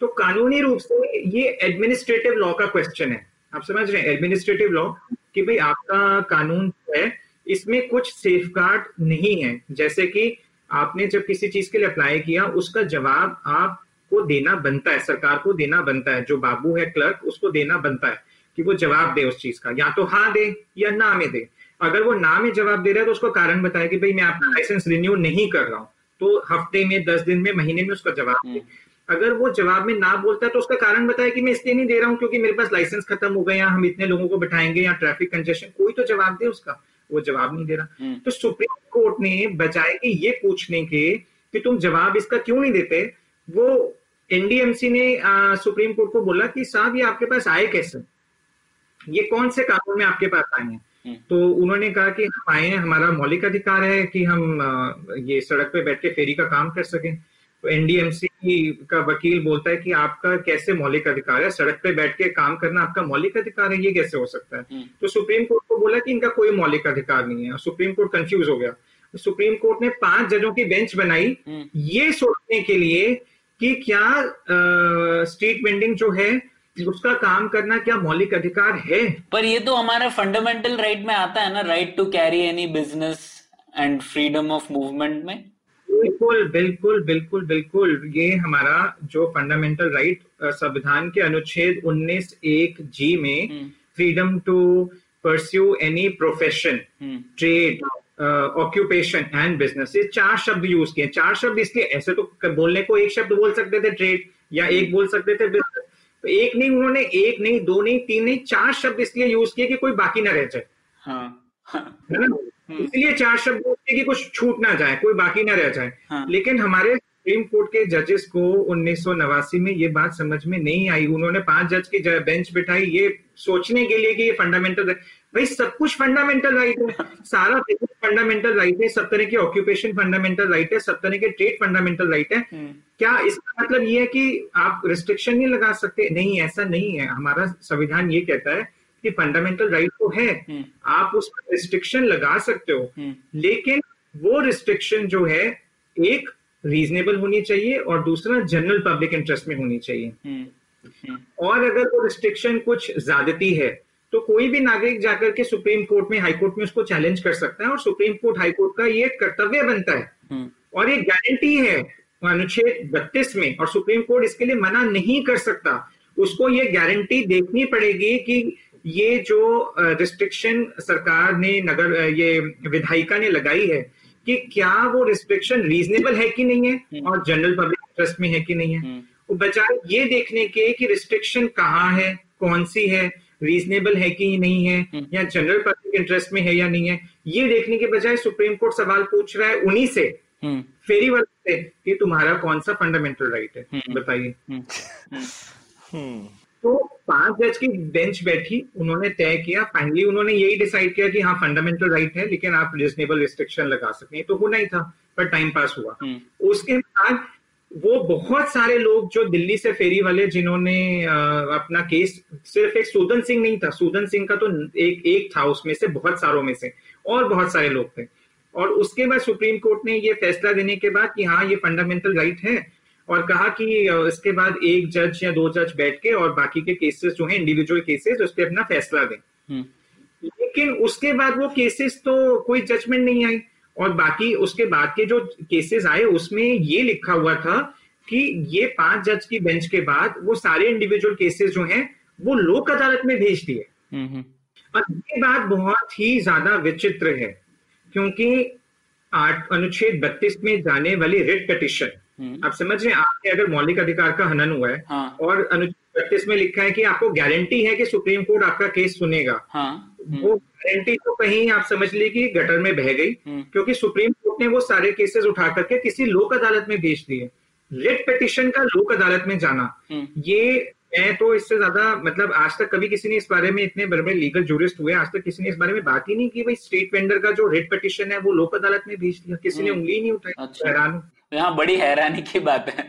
तो कानूनी रूप से ये एडमिनिस्ट्रेटिव लॉ का क्वेश्चन है। आप समझ रहे हैं? एडमिनिस्ट्रेटिव लॉ कि भाई आपका कानून है, इसमें कुछ सेफ़ नहीं है। जैसे कि आपने जब किसी चीज़ के लिए अप्लाई किया उसका जवाब आपको देना बनता है सरकार को देना बनता है जो बाबू है क्लर्क उसको देना बनता है कि वो जवाब दे उस चीज़ का। या तो हाँ दे या ना में दे। अगर वो ना में जवाब दे रहा है तो उसको कारण बताए कि भाई मैं आपका लाइसेंस रिन्यू नहीं कर रहा हूँ। तो हफ़्ते में दस दिन में महीने में उसका जवाब दे। हम्म। अगर वो जवाब में ना बोलता है तो उसका कारण बताया कि मैं इसलिए नहीं दे रहा हूँ क्योंकि मेरे पास लाइसेंस खत्म हो गया हम इतने लोगों को बैठाएँगे या ट्रैफ़िक कंजेशन कोई तो जवाब दे उसका। वो जवाब नहीं दे रहा। हम्म। तो सुप्रीम कोर्ट ने बजाय कि ये पूछने के कि तुम जवाब इसका क्यों नहीं देते? वो एनडीएमसी ने आ, सुप्रीम कोर्ट को बोला कि साहब ये आपके पास आए कैसे? ये कौन से कानून में आपके पास आए हैं? हम्म। तो उन्होंने कहा कि हम आए हैं हमारा मौलिक अधिकार है कि हम आ, ये सड़क पे बैठ के फेरी का काम कर सकें। एनडीएमसी का वकील बोलता है कि आपका कैसे मौलिक अधिकार है? सड़क पे बैठ के काम करना आपका मौलिक अधिकार है? ये कैसे हो सकता है? हम्म। तो सुप्रीम कोर्ट को बोला कि इनका कोई मौलिक अधिकार नहीं है। सुप्रीम कोर्ट कंफ्यूज हो गया। सुप्रीम कोर्ट ने पाँच जजों की बेंच बनाई। हम्म। ये सोचने के लिए कि क्या स्ट्रीट वेंडिंग जो है उसका काम करना क्या मौलिक अधिकार है? पर ये तो हमारा फंडामेंटल राइट में आता है ना right to carry any business and freedom of movement में। बिल्कुल बिल्कुल बिल्कुल बिल्कुल। ये हमारा जो फंडामेंटल राइट संविधान के अनुच्छेद 19 एक जी में freedom to pursue any profession trade occupation and business ये चार शब्द यूज़ किए। चार शब्द इसलिए ऐसे तो बोलने को एक शब्द बोल सकते थे ट्रेड या एक बोल सकते थे बिज़नेस तो एक नहीं उन्होंने एक नहीं दो नहीं तीन नहीं चार शब्द इसलिए यूज़ किए कि कोई बाकी ना रह जाए। हाँ, हाँ. हम्म। इसलिए चार शब्द होते कि कुछ छूट ना जाए कोई बाकी ना रह जाए। हाँ। लेकिन हमारे सुप्रीम कोर्ट के जजेस को उन्नीस सौ नवासी में ये बात समझ में नहीं आई। उन्होंने पाँच जज की बेंच बिठाई ये सोचने के लिए कि ये फंडामेंटल भाई सब कुछ फंडामेंटल राइट है। सारा फंडामेंटल राइट है सब तरह के ऑक्यूपेशन फंडामेंटल राइट है सब तरह के ट्रेड फंडामेंटल राइट है। हम्म। क्या इसका मतलब ये है कि आप रिस्ट्रिक्शन नहीं लगा सकते? नहीं ऐसा नहीं है। हमारा संविधान ये कहता है कि फंडामेंटल राइट तो है। हम्म। आप उस पर रिस्ट्रिक्शन लगा सकते हो। हम्म। लेकिन वो रिस्ट्रिक्शन जो है एक रीजनेबल होनी चाहिए और दूसरा जनरल पब्लिक इंटरेस्ट में होनी चाहिए। हम्म। और अगर वो रिस्ट्रिक्शन कुछ ज्यादती है तो कोई भी नागरिक जाकर के सुप्रीम कोर्ट में हाई कोर्ट में उसको चैलेंज कर सकता है और सुप्रीम कोर्ट हाई कोर्ट का ये कर्तव्य बनता है। और ये गारंटी है अनुच्छेद बत्तीस में और सुप्रीम कोर्ट इसके लिए मना नहीं कर सकता। उसको ये गारंटी देखनी पड़ेगी कि ये जो रिस्ट्रिक्शन सरकार ने नगर ये विधायिका ने लगाई है कि क्या वो रिस्ट्रिक्शन रीजनेबल है कि नहीं है? हम्म। और जनरल पब्लिक इंटरेस्ट में है कि नहीं है? हम्म। वो बजाय ये देखने के कि रिस्ट्रिक्शन कहाँ है? कौन सी है? रीजनेबल है कि नहीं है? हम्म। या जनरल पब्लिक इंटरेस्ट में है या नहीं है? ये देखने के बजाय सुप्रीम कोर्ट सवाल पूछ रहा है उन्हीं से। फेरी वाले से कि तुम्हारा कौन सा फंडामेंटल राइट है? बताइए। तो पाँच जज की बेंच बैठी उन्होंने तय किया। फाइनली उन्होंने यही डिसाइड किया कि हाँ फंडामेंटल राइट है लेकिन आप रिजनेबल रिस्ट्रिक्शन लगा सकते हैं। तो होना ही था पर टाइम पास हुआ। हम्म। उसके बाद वो बहुत सारे लोग जो दिल्ली से फेरी वाले जिन्होंने अपना केस सिर्फ़ एक सूदन सिंह नहीं था। सूदन सिंह का तो एक एक था उसमें से बहुत सारों में से और बहुत सारे लोग थे। और उसके बाद सुप्रीम कोर्ट ने ये फैसला देने के बाद कि हाँ ये फंडामेंटल राइट है और कहा कि इसके बाद एक जज या दो जज बैठ के और बाकी के केसेस जो है इंडिविजुअल केसेस उस पर अपना फैसला दें हम्म। लेकिन उसके बाद वो केसेस तो कोई जजमेंट नहीं आई और बाकी उसके बाद के जो केसेस आए उसमें ये लिखा हुआ था कि ये पाँच जज की बेंच के बाद वो सारे इंडिविजुअल केसेस जो हैं वो लोक अदालत में भेज दिए हम्म, हम्म, और ये बात बहुत ही ज़्यादा विचित्र है क्योंकि आठ अनुच्छेद बत्तीस में जाने वाली रिट पिटिशन हम्म। आप समझ रहे हैं आपके अगर मौलिक अधिकार का हनन हुआ है हाँ। और अनुच्छेद बत्तीस में लिखा है कि आपको गारंटी है कि सुप्रीम कोर्ट आपका केस सुनेगा हाँ। हम्म, वो गारंटी तो कहीं आप समझ लीजिए कि गटर में बह गई हम्म, क्योंकि सुप्रीम कोर्ट ने वो सारे केसेस उठा करके किसी लोक अदालत में भेज दिए। रिट पिटिशन का लोक अदालत में जाना। हम्म, ये मैं तो इससे ज़्यादा मतलब आज तक कभी किसी ने इस बारे में इतने बड़े बड़े लीगल जूरिस्ट हुए आज तक किसी ने इस बारे में बात ही नहीं की भाई स्टेट वेंडर का जो रिट पिटिशन है वो लोक अदालत में भेज दिया किसी ने हम्म। उंगली नहीं उठाई अच्छा। हैरान हूँ। यहाँ बड़ी हैरानी की बात है।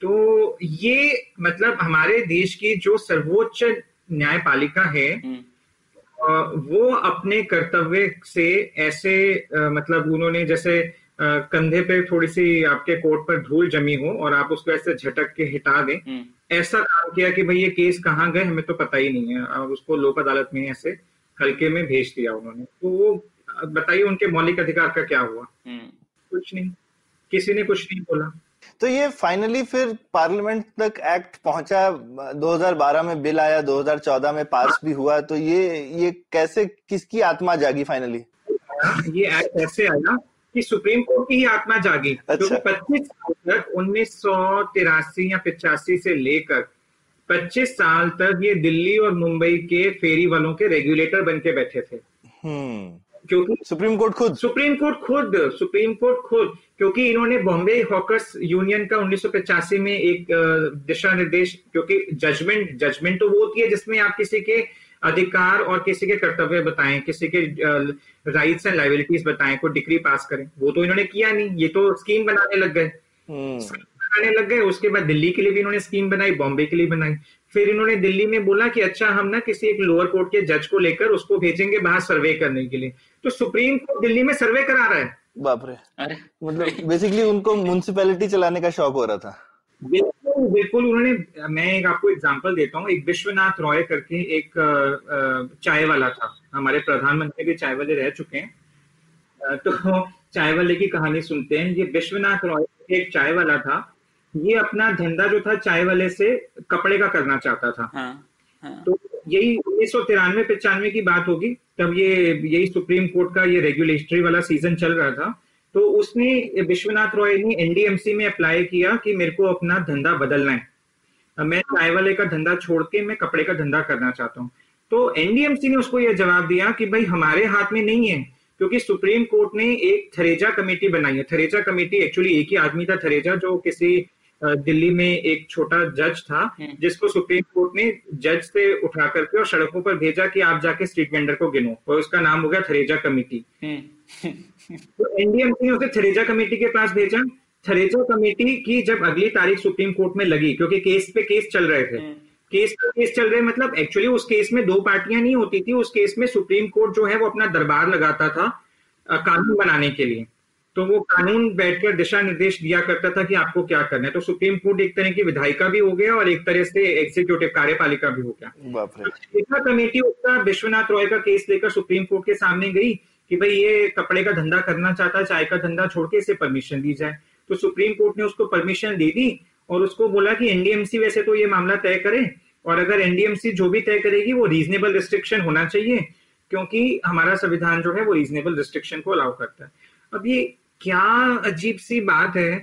तो ये मतलब हमारे देश की जो सर्वोच्च न्यायपालिका है हम्म, वो अपने कर्तव्य से ऐसे मतलब उन्होंने जैसे कंधे पे थोड़ी सी आपके कोर्ट पर धूल जमी हो और आप उसको ऐसे झटक के हिटा दें हम्म, ऐसा काम किया कि भाई ये केस कहाँ गए हमें तो पता ही नहीं है। और उसको लोक अदालत में ऐसे हल्के में भेज दिया उन्होंने। तो वो बताइए उनके मौलिक अधिकार का क्या हुआ? हम्म, कुछ नहीं। किसी ने कुछ नहीं बोला। तो ये फाइनली फिर पार्लियामेंट तक एक्ट पहुँचा 2012 में बिल आया 2014 में पास भी हुआ तो ये ये कैसे किसकी आत्मा जागी फाइनली ये एक्ट ऐसे आया कि सुप्रीम कोर्ट की ही आत्मा जागी। अच्छा। क्योंकि पच्चीस साल तक उन्नीस सौ तिरासी या पिचासी से लेकर 25 साल तक ये दिल्ली और मुंबई के फेरी वालों के रेगुलेटर बन के बैठे थे। हम्म। क्योंकि सुप्रीम कोर्ट खुद। सुप्रीम कोर्ट खुद सुप्रीम कोर्ट खुद क्योंकि इन्होंने बॉम्बे हॉकर्स यूनियन का उन्नीस सौ पचासी में एक दिशा निर्देश क्योंकि जजमेंट जजमेंट तो वो होती है जिसमें आप किसी के अधिकार और किसी के कर्तव्य बताएँ किसी के राइट्स एंड लाइबिलिटीज बताएँ कोई डिग्री पास करें वो तो इन्होंने किया नहीं ये तो स्कीम बनाने लग गए। हम्म। बनाने लग गए उसके बाद दिल्ली के लिए भी इन्होंने स्कीम बनाई बॉम्बे के लिए बनाई। फिर इन्होंने दिल्ली में बोला कि अच्छा हम ना किसी एक लोअर कोर्ट के जज को लेकर उसको भेजेंगे बाहर सर्वे करने के लिए। तो सुप्रीम कोर्ट दिल्ली में सर्वे करा रहा है। बाप रे अरे। मतलब बेसिकली उनको म्युनिसिपैलिटी चलाने का शौक हो रहा था। बिल्कुल बिल्कुल उन्होंने मैं एक आपको एग्जांपल देता हूँ। एक विश्वनाथ रॉय करके एक चाय वाला था। हमारे प्रधानमंत्री भी चाय वाले रह चुके हैं। तो चाय वाले की कहानी सुनते हैं। ये विश्वनाथ रॉय एक चाय वाला था। ये अपना धंधा जो था चाय वाले से कपड़े का करना चाहता था। हाँ हाँ। तो यही उन्नीस सौ तिरानवे पचानवे की बात होगी। तब ये, यही सुप्रीम कोर्ट का ये रेगुलेटरी वाला सीज़न चल रहा था तो उसने विश्वनाथ रॉय ने एनडीएमसी में अप्लाई किया कि मेरे को अपना धंधा बदलना है। मैं चाय वाले का धंधा छोड़ के मैं कपड़े का धंधा करना चाहता हूँ। तो एनडीएमसी ने उसको यह जवाब दिया कि भाई हमारे हाथ में नहीं है, क्योंकि सुप्रीम कोर्ट ने एक थरेजा कमेटी बनाई है। थरेजा कमेटी एक्चुअली एक ही आदमी था, थरेजा, जो किसी दिल्ली में एक छोटा जज था हम्म। जिसको सुप्रीम कोर्ट ने जज से उठा करके और सड़कों पर भेजा कि आप जाके स्ट्रीट वेंडर को गिनो। और उसका नाम हो गया थरेजा कमेटी। हम्म, तो एनडीएमसी ने उसे थरेजा कमेटी के पास भेजा। थरेजा कमेटी की जब अगली तारीख सुप्रीम कोर्ट में लगी क्योंकि केस पे केस चल रहे थे। हम्म, केस पे केस चल रहे मतलब एक्चुअली उस केस में दो पार्टियाँ नहीं होती थी उस केस में सुप्रीम कोर्ट जो है वो अपना दरबार लगाता था कानून बनाने के लिए। तो वो कानून बैठकर दिशा निर्देश दिया करता था कि आपको क्या करना है। तो सुप्रीम कोर्ट एक तरह की विधायिका भी हो गया और एक तरह से एग्जीक्यूटिव कार्यपालिका भी हो गया। बाप कमेटी उसका विश्वनाथ रॉय का केस लेकर सुप्रीम कोर्ट के सामने गई कि भाई ये कपड़े का धंधा करना चाहता है चाय का धंधा छोड़ के इसे परमिशन दी जाए। तो सुप्रीम कोर्ट ने उसको परमिशन दे दी और उसको बोला कि एनडीएमसी वैसे तो ये मामला तय करे और अगर एनडीएमसी जो भी तय करेगी वो रीजनेबल रिस्ट्रिक्शन होना चाहिए क्योंकि हमारा संविधान जो है वो रीजनेबल रिस्ट्रिक्शन को अलाउ करता है। अब ये क्या अजीब सी बात है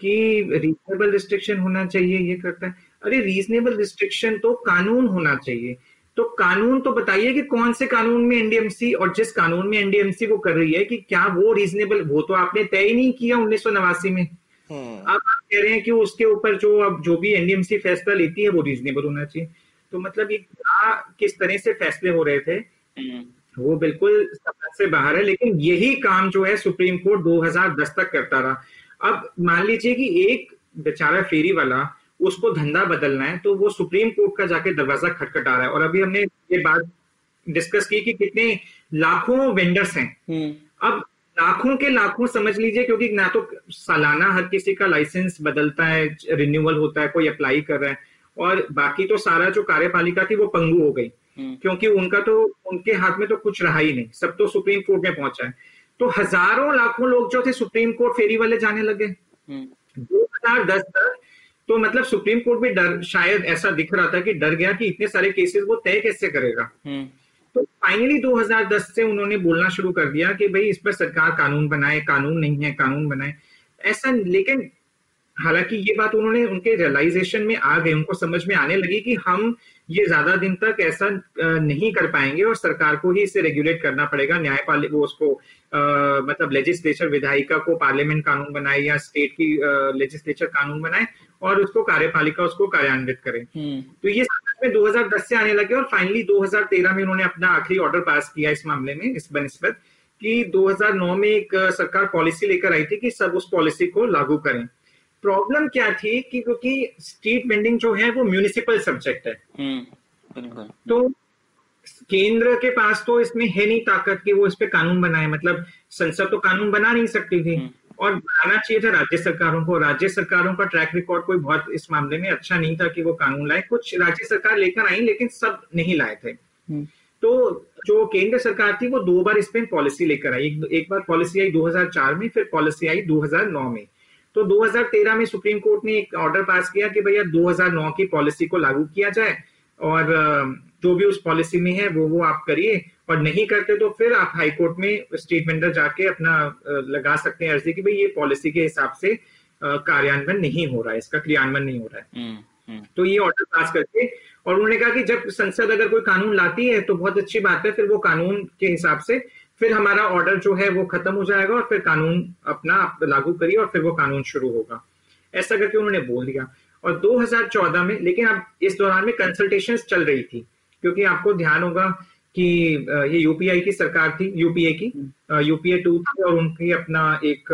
कि रीजनेबल रिस्ट्रिक्शन होना चाहिए ये करता है। अरे रीजनेबल रिस्ट्रिक्शन तो कानून होना चाहिए। तो कानून तो बताइए कि कौन से कानून में एनडीएमसी और जिस कानून में एनडीएमसी को कर रही है कि क्या वो रीजनेबल वो तो आपने तय ही नहीं किया उन्नीस सौ नवासी में। हम्म। अब आप कह रहे हैं कि उसके ऊपर जो अब जो भी एनडीएमसी फैसला लेती है वो रीजनेबल होना चाहिए। तो मतलब ये क्या किस तरह से फैसले हो रहे थे? हम्म, वो बिल्कुल समझ से बाहर है लेकिन यही काम जो है सुप्रीम कोर्ट 2010 तक करता रहा। अब मान लीजिए कि एक बेचारा फेरी वाला उसको धंधा बदलना है तो वो सुप्रीम कोर्ट का जाके दरवाज़ा खटखटा रहा है। और अभी हमने ये बात डिस्कस की कि कितने लाखों वेंडर्स हैं। हम्म, अब लाखों के लाखों समझ लीजिए क्योंकि ना तो सालाना हर किसी का लाइसेंस बदलता है रिन्यूअल होता है कोई अप्लाई कर रहा है और बाकी तो सारा जो कार्यपालिका थी वो पंगू हो गई। क्योंकि उनका तो उनके हाथ में तो कुछ रहा ही नहीं। सब तो सुप्रीम कोर्ट में पहुँचा है। तो हज़ारों लाखों लोग जो थे सुप्रीम कोर्ट फेरी वाले जाने लगे। हम्म। दो हज़ार दस तक तो मतलब सुप्रीम कोर्ट भी डर शायद ऐसा दिख रहा था कि डर गया कि इतने सारे केसेस वो तय कैसे करेगा। हम्म। तो फाइनली 2010 से उन्होंने बोलना शुरू कर दिया कि भाई इस पर सरकार कानून बनाए कानून नहीं है कानून बनाए। ऐसा लेकिन हालाँकि ये बात उन्होंने उनके रियलाइजेशन में आ गए उनको समझ में आने लगी कि हम ये ज़्यादा दिन तक ऐसा नहीं कर पाएँगे और सरकार को ही इसे रेगुलेट करना पड़ेगा। न्यायपालिका वो उसको आ, मतलब लेजिस्लेचर विधायिका को पार्लियामेंट कानून बनाए या स्टेट की लेजिस्लेचर कानून बनाए और उसको कार्यपालिका उसको कार्यान्वित करे। हम्म। तो ये में 2010 से आने लगे और फाइनली 2013 में उन्होंने अपना आखिरी ऑर्डर पास किया इस मामले में इस बनस्बत कि 2009 में एक सरकार पॉलिसी लेकर आई थी कि सब उस पॉलिसी को लागू करें। प्रॉब्लम क्या थी कि क्योंकि स्ट्रीट वेंडिंग जो है वो म्यूनिसिपल सब्जेक्ट है। हम्म, तो केंद्र के पास तो इसमें है नहीं ताकत कि वो इस पे कानून बनाए मतलब संसद तो कानून बना नहीं सकती थी। हम्म। और बनाना चाहिए था राज्य सरकारों को। राज्य सरकारों का ट्रैक रिकॉर्ड कोई बहुत इस मामले में अच्छा नहीं था कि वो कानून लाए। कुछ राज्य सरकार लेकर आई लेकिन सब नहीं लाए थे। हम्म। तो जो केंद्र सरकार थी वो दो बार इस पे पॉलिसी लेकर आई। एक, एक बार पॉलिसी आई 2004 में फिर पॉलिसी आई 2009 में। तो 2013 में सुप्रीम कोर्ट ने एक ऑर्डर पास किया कि भैया 2009 की पॉलिसी को लागू किया जाए और जो भी उस पॉलिसी में है वो वो आप करिए और नहीं करते तो फिर आप हाई कोर्ट में स्टेट वेंडर जाके अपना लगा सकते हैं अर्जी की भाई ये पॉलिसी के हिसाब से कार्यान्वयन नहीं हो रहा है इसका क्रियान्वयन नहीं हो रहा है हम्म, हम्म। तो ये ऑर्डर पास करके और उन्होंने कहा कि जब संसद अगर कोई कानून लाती है तो बहुत अच्छी बात है फिर वो कानून के हिसाब से फिर हमारा ऑर्डर जो है वो खत्म हो जाएगा और फिर कानून अपना लागू करिए और फिर वो कानून शुरू होगा। ऐसा करके उन्होंने बोल दिया। और 2014 में लेकिन अब इस दौरान में कंसल्टेशन चल रही थी क्योंकि आपको ध्यान होगा कि ये यूपीआई की सरकार थी यूपीए की यूपीए टू थी और उनकी अपना एक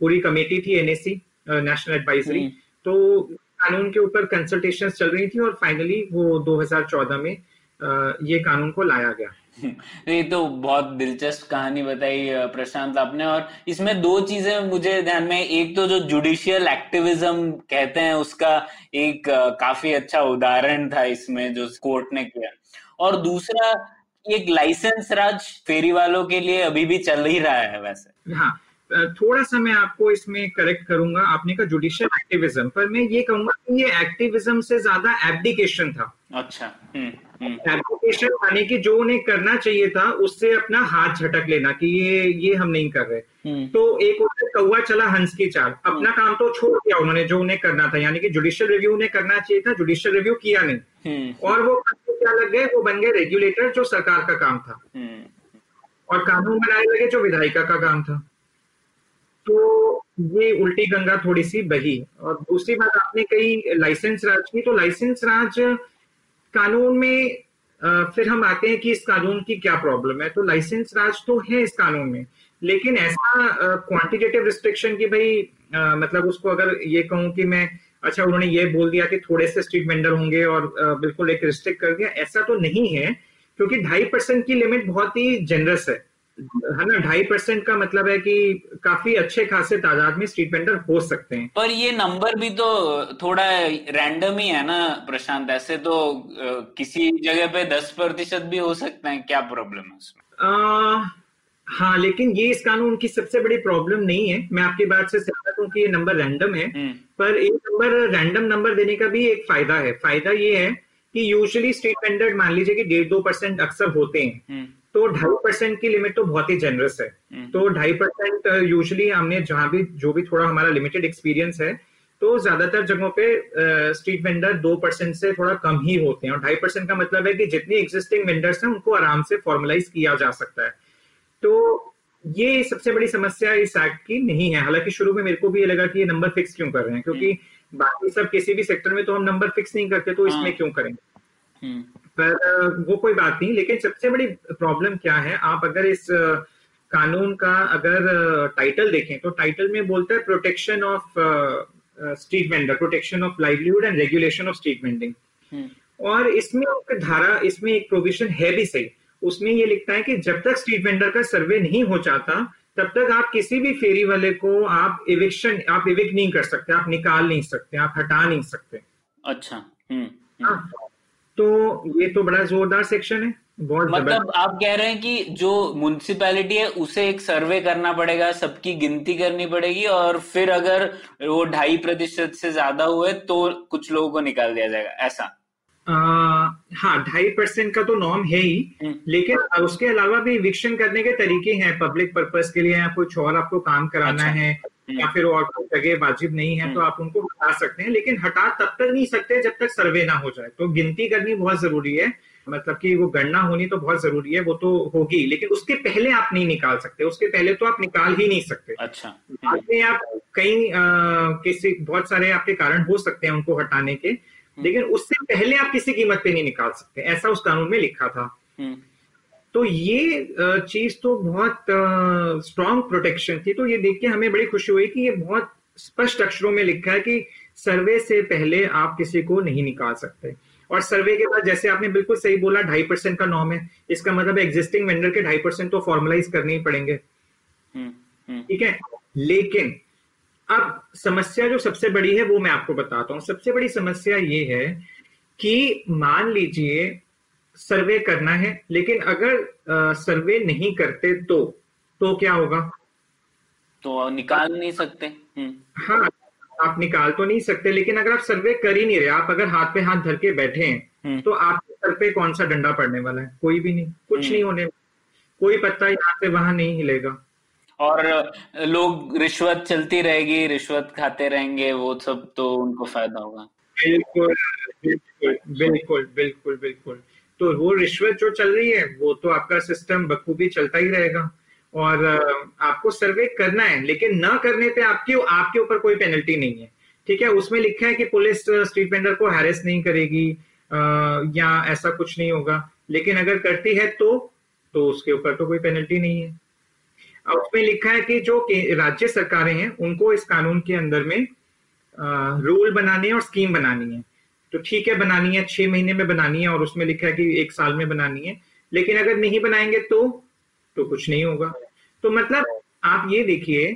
पूरी कमेटी थी एनएसी नेशनल एडवाइजरी तो कानून के ऊपर कंसल्टेशन चल रही थी और फाइनली वो 2014 में ये कानून को लाया गया। ये तो बहुत दिलचस्प कहानी बताई प्रशांत आपने। और इसमें दो चीज़ें मुझे ध्यान में एक तो जो जुडिशियल एक्टिविज्म कहते हैं उसका एक काफ़ी अच्छा उदाहरण था इसमें जो कोर्ट ने किया। और दूसरा एक लाइसेंस राज फेरी वालों के लिए अभी भी चल ही रहा है वैसे। हाँ थोड़ा सा मैं आपको इसमें करेक्ट करूँगा। आपने कहा जुडिशियल एक्टिविज्म पर मैं ये कहूँगा कि ये एक्टिविज्म से ज़्यादा एब्डिकेशन था। अच्छा हम्म यानी कि जो उन्हें करना चाहिए था उससे अपना हाथ झटक लेना कि ये ये हम नहीं कर रहे। हम्म। तो एक होता कौआ चला हंस की चाल। अपना हम्म। काम तो छोड़ दिया उन्होंने जो उन्हें करना था। यानी कि जुडिशियल रिव्यू उन्हें करना चाहिए था जुडिशियल रिव्यू किया नहीं। और वो क्या लग गए? वो बन गए रेगुलेटर जो सरकार का काम था। और कानून बनाने लगे जो विधायिका का काम था। तो ये उल्टी गंगा थोड़ी सी बही। और दूसरी बात आपने कही लाइसेंस राज की तो लाइसेंस राज कानून में फिर हम आते हैं कि इस कानून की क्या प्रॉब्लम है। तो लाइसेंस राज तो है इस कानून में लेकिन ऐसा क्वांटिटेटिव रिस्ट्रिक्शन की भाई आ, मतलब उसको अगर ये कहूँ कि मैं अच्छा उन्होंने ये बोल दिया कि थोड़े से स्ट्रीट वेंडर होंगे और आ, बिल्कुल एक रिस्ट्रिक्ट कर दिया ऐसा तो नहीं है क्योंकि ढाई परसेंट की लिमिट बहुत ही जेनरस है। है ना ढाई परसेंट का मतलब है कि काफ़ी अच्छे खासे तादाद में स्ट्रीट वेंडर हो सकते हैं। पर ये नंबर भी तो थोड़ा रैंडम ही है ना प्रशांत। ऐसे तो किसी जगह पे दस प्रतिशत भी हो सकते हैं। क्या प्रॉब्लम है उसमें? आ, हाँ लेकिन ये इस कानून की सबसे बड़ी प्रॉब्लम नहीं है। मैं आपकी बात से सहमत हूँ कि ये नंबर रैंडम है। हम्म। पर एक नंबर रैंडम नंबर देने का भी एक फ़ायदा है। फ़ायदा ये है कि यूजुअली स्ट्रीट वेंडर मान लीजिए कि डेढ़ दो परसेंट अक्सर होते हैं। हम्म। तो ढाई परसेंट की लिमिट तो बहुत ही जेनरस है हम्म। तो ढाई परसेंट यूजली हमने जहाँ भी जो भी थोड़ा हमारा लिमिटेड एक्सपीरियंस है तो ज़्यादातर जगहों पे स्ट्रीट वेंडर दो परसेंट से थोड़ा कम ही होते हैं और ढाई परसेंट का मतलब है कि जितनी एग्जिस्टिंग वेंडर्स हैं उनको आराम से फॉर्मलाइज किया जा सकता है तो ये सबसे बड़ी समस्या इस एक्ट की नहीं है हालाँकि शुरू में मेरे को भी ये लगा कि ये नंबर फिक्स क्यों कर रहे हैं क्योंकि हम्म। बाकी सब किसी भी सेक्टर में तो हम नंबर फिक्स नहीं करते तो इसमें हाँ। क्यों करेंगे हम्म। पर वो कोई बात नहीं लेकिन सबसे बड़ी प्रॉब्लम क्या है? आप अगर इस कानून का अगर टाइटल देखें तो टाइटल में बोलता है protection of street vendor protection of livelihood and regulation of street vending और इसमें एक धारा इसमें एक प्रोविज़न है भी सही। उसमें ये लिखता है कि जब तक स्ट्रीट वेंडर का सर्वे नहीं हो जाता तब तक आप किसी भी फेरी वाले को आप इविक्शन आप इविक नहीं कर सकते आप निकाल नहीं सकते आप हटा नहीं सकते। अच्छा हम्म, हम्म। हाँ, तो ये तो बड़ा जोरदार सेक्शन है। बहुत मतलब आप कह रहे हैं कि जो म्युनिसिपैलिटी है उसे एक सर्वे करना पड़ेगा सबकी गिनती करनी पड़ेगी और फिर अगर वो ढाई प्रतिशत से ज़्यादा हुए तो कुछ लोगों को निकाल दिया जाएगा ऐसा। आ, हाँ ढाई परसेंट का तो नॉर्म है ही हम्म, लेकिन उसके अलावा भी विक्षण करने के तरीके हैं पब्लिक पर्पस के लिए या कुछ और आपको काम कराना अच्छा। है या फिर और कोई जगह वाजिब नहीं है तो हम्म। आप उनको हटा सकते हैं लेकिन हटा तब तक नहीं सकते जब तक सर्वे ना हो जाए। तो गिनती करनी बहुत ज़रूरी है। मतलब कि वो गणना होनी तो बहुत ज़रूरी है वो तो होगी लेकिन उसके पहले आप नहीं निकाल सकते। उसके पहले तो आप निकाल ही नहीं सकते। अच्छा। बाद में आप कई किसी बहुत सारे आपके कारण हो सकते हैं उनको हटाने के लेकिन उससे पहले आप किसी कीमत पे नहीं निकाल सकते। ऐसा उस कानून में लिखा था। हम्म, तो ये चीज़ तो बहुत स्ट्रांग प्रोटेक्शन थी। तो ये देख के हमें बड़ी खुशी हुई कि ये बहुत स्पष्ट अक्षरों में लिखा है कि सर्वे से पहले आप किसी को नहीं निकाल सकते। और सर्वे के बाद जैसे आपने बिल्कुल सही बोला ढाई परसेंट का नॉर्म है। इसका मतलब एग्जिस्टिंग वेंडर के ढाई परसेंट तो फॉर्मलाइज करने ही पड़ेंगे। हम्म, हम्म, ठीक है? लेकिन अब समस्या जो सबसे बड़ी है वो मैं आपको बताता हूँ। सबसे बड़ी समस्या ये है कि मान लीजिए सर्वे करना है लेकिन अगर अ, सर्वे नहीं करते तो तो क्या होगा? तो निकाल नहीं सकते। हम्म, हाँ आप निकाल तो नहीं सकते लेकिन अगर आप सर्वे कर ही नहीं रहे आप अगर हाथ पे हाथ धर के बैठे हैं हम्म, तो आपके सर पे कौन सा डंडा पड़ने वाला है? कोई भी नहीं कुछ हम्म। नहीं होने कोई पत्ता यहाँ से वहाँ नहीं हिलेगा। और लोग रिश्वत चलती रहेगी रिश्वत खाते रहेंगे वो सब तो उनको फ़ायदा होगा। बिल्कुल बिल्कुल बिल्कुल बिल्कुल बिल्कुल। तो वो रिश्वत जो चल रही है, वो तो आपका सिस्टम बखूबी चलता ही रहेगा। और आपको सर्वे करना है, लेकिन न करने पे आपके आपके ऊपर कोई पेनल्टी नहीं है। ठीक है? उसमें लिखा है कि पुलिस स्ट्रीट वेंडर को हैरेस नहीं करेगी या ऐसा कुछ नहीं होगा। लेकिन अगर करती है तो तो उसके ऊपर तो कोई पेनल्टी नहीं है। अब उसमें लिखा है कि जो राज्य सरकारें हैं, उनको इस कानून के अंदर में रूल बनाने और स्कीम बनानी है। तो ठीक है बनानी है छह महीने में बनानी है और उसमें लिखा है कि एक साल में बनानी है। लेकिन अगर नहीं बनाएँगे तो तो कुछ नहीं होगा। तो मतलब आप ये देखिए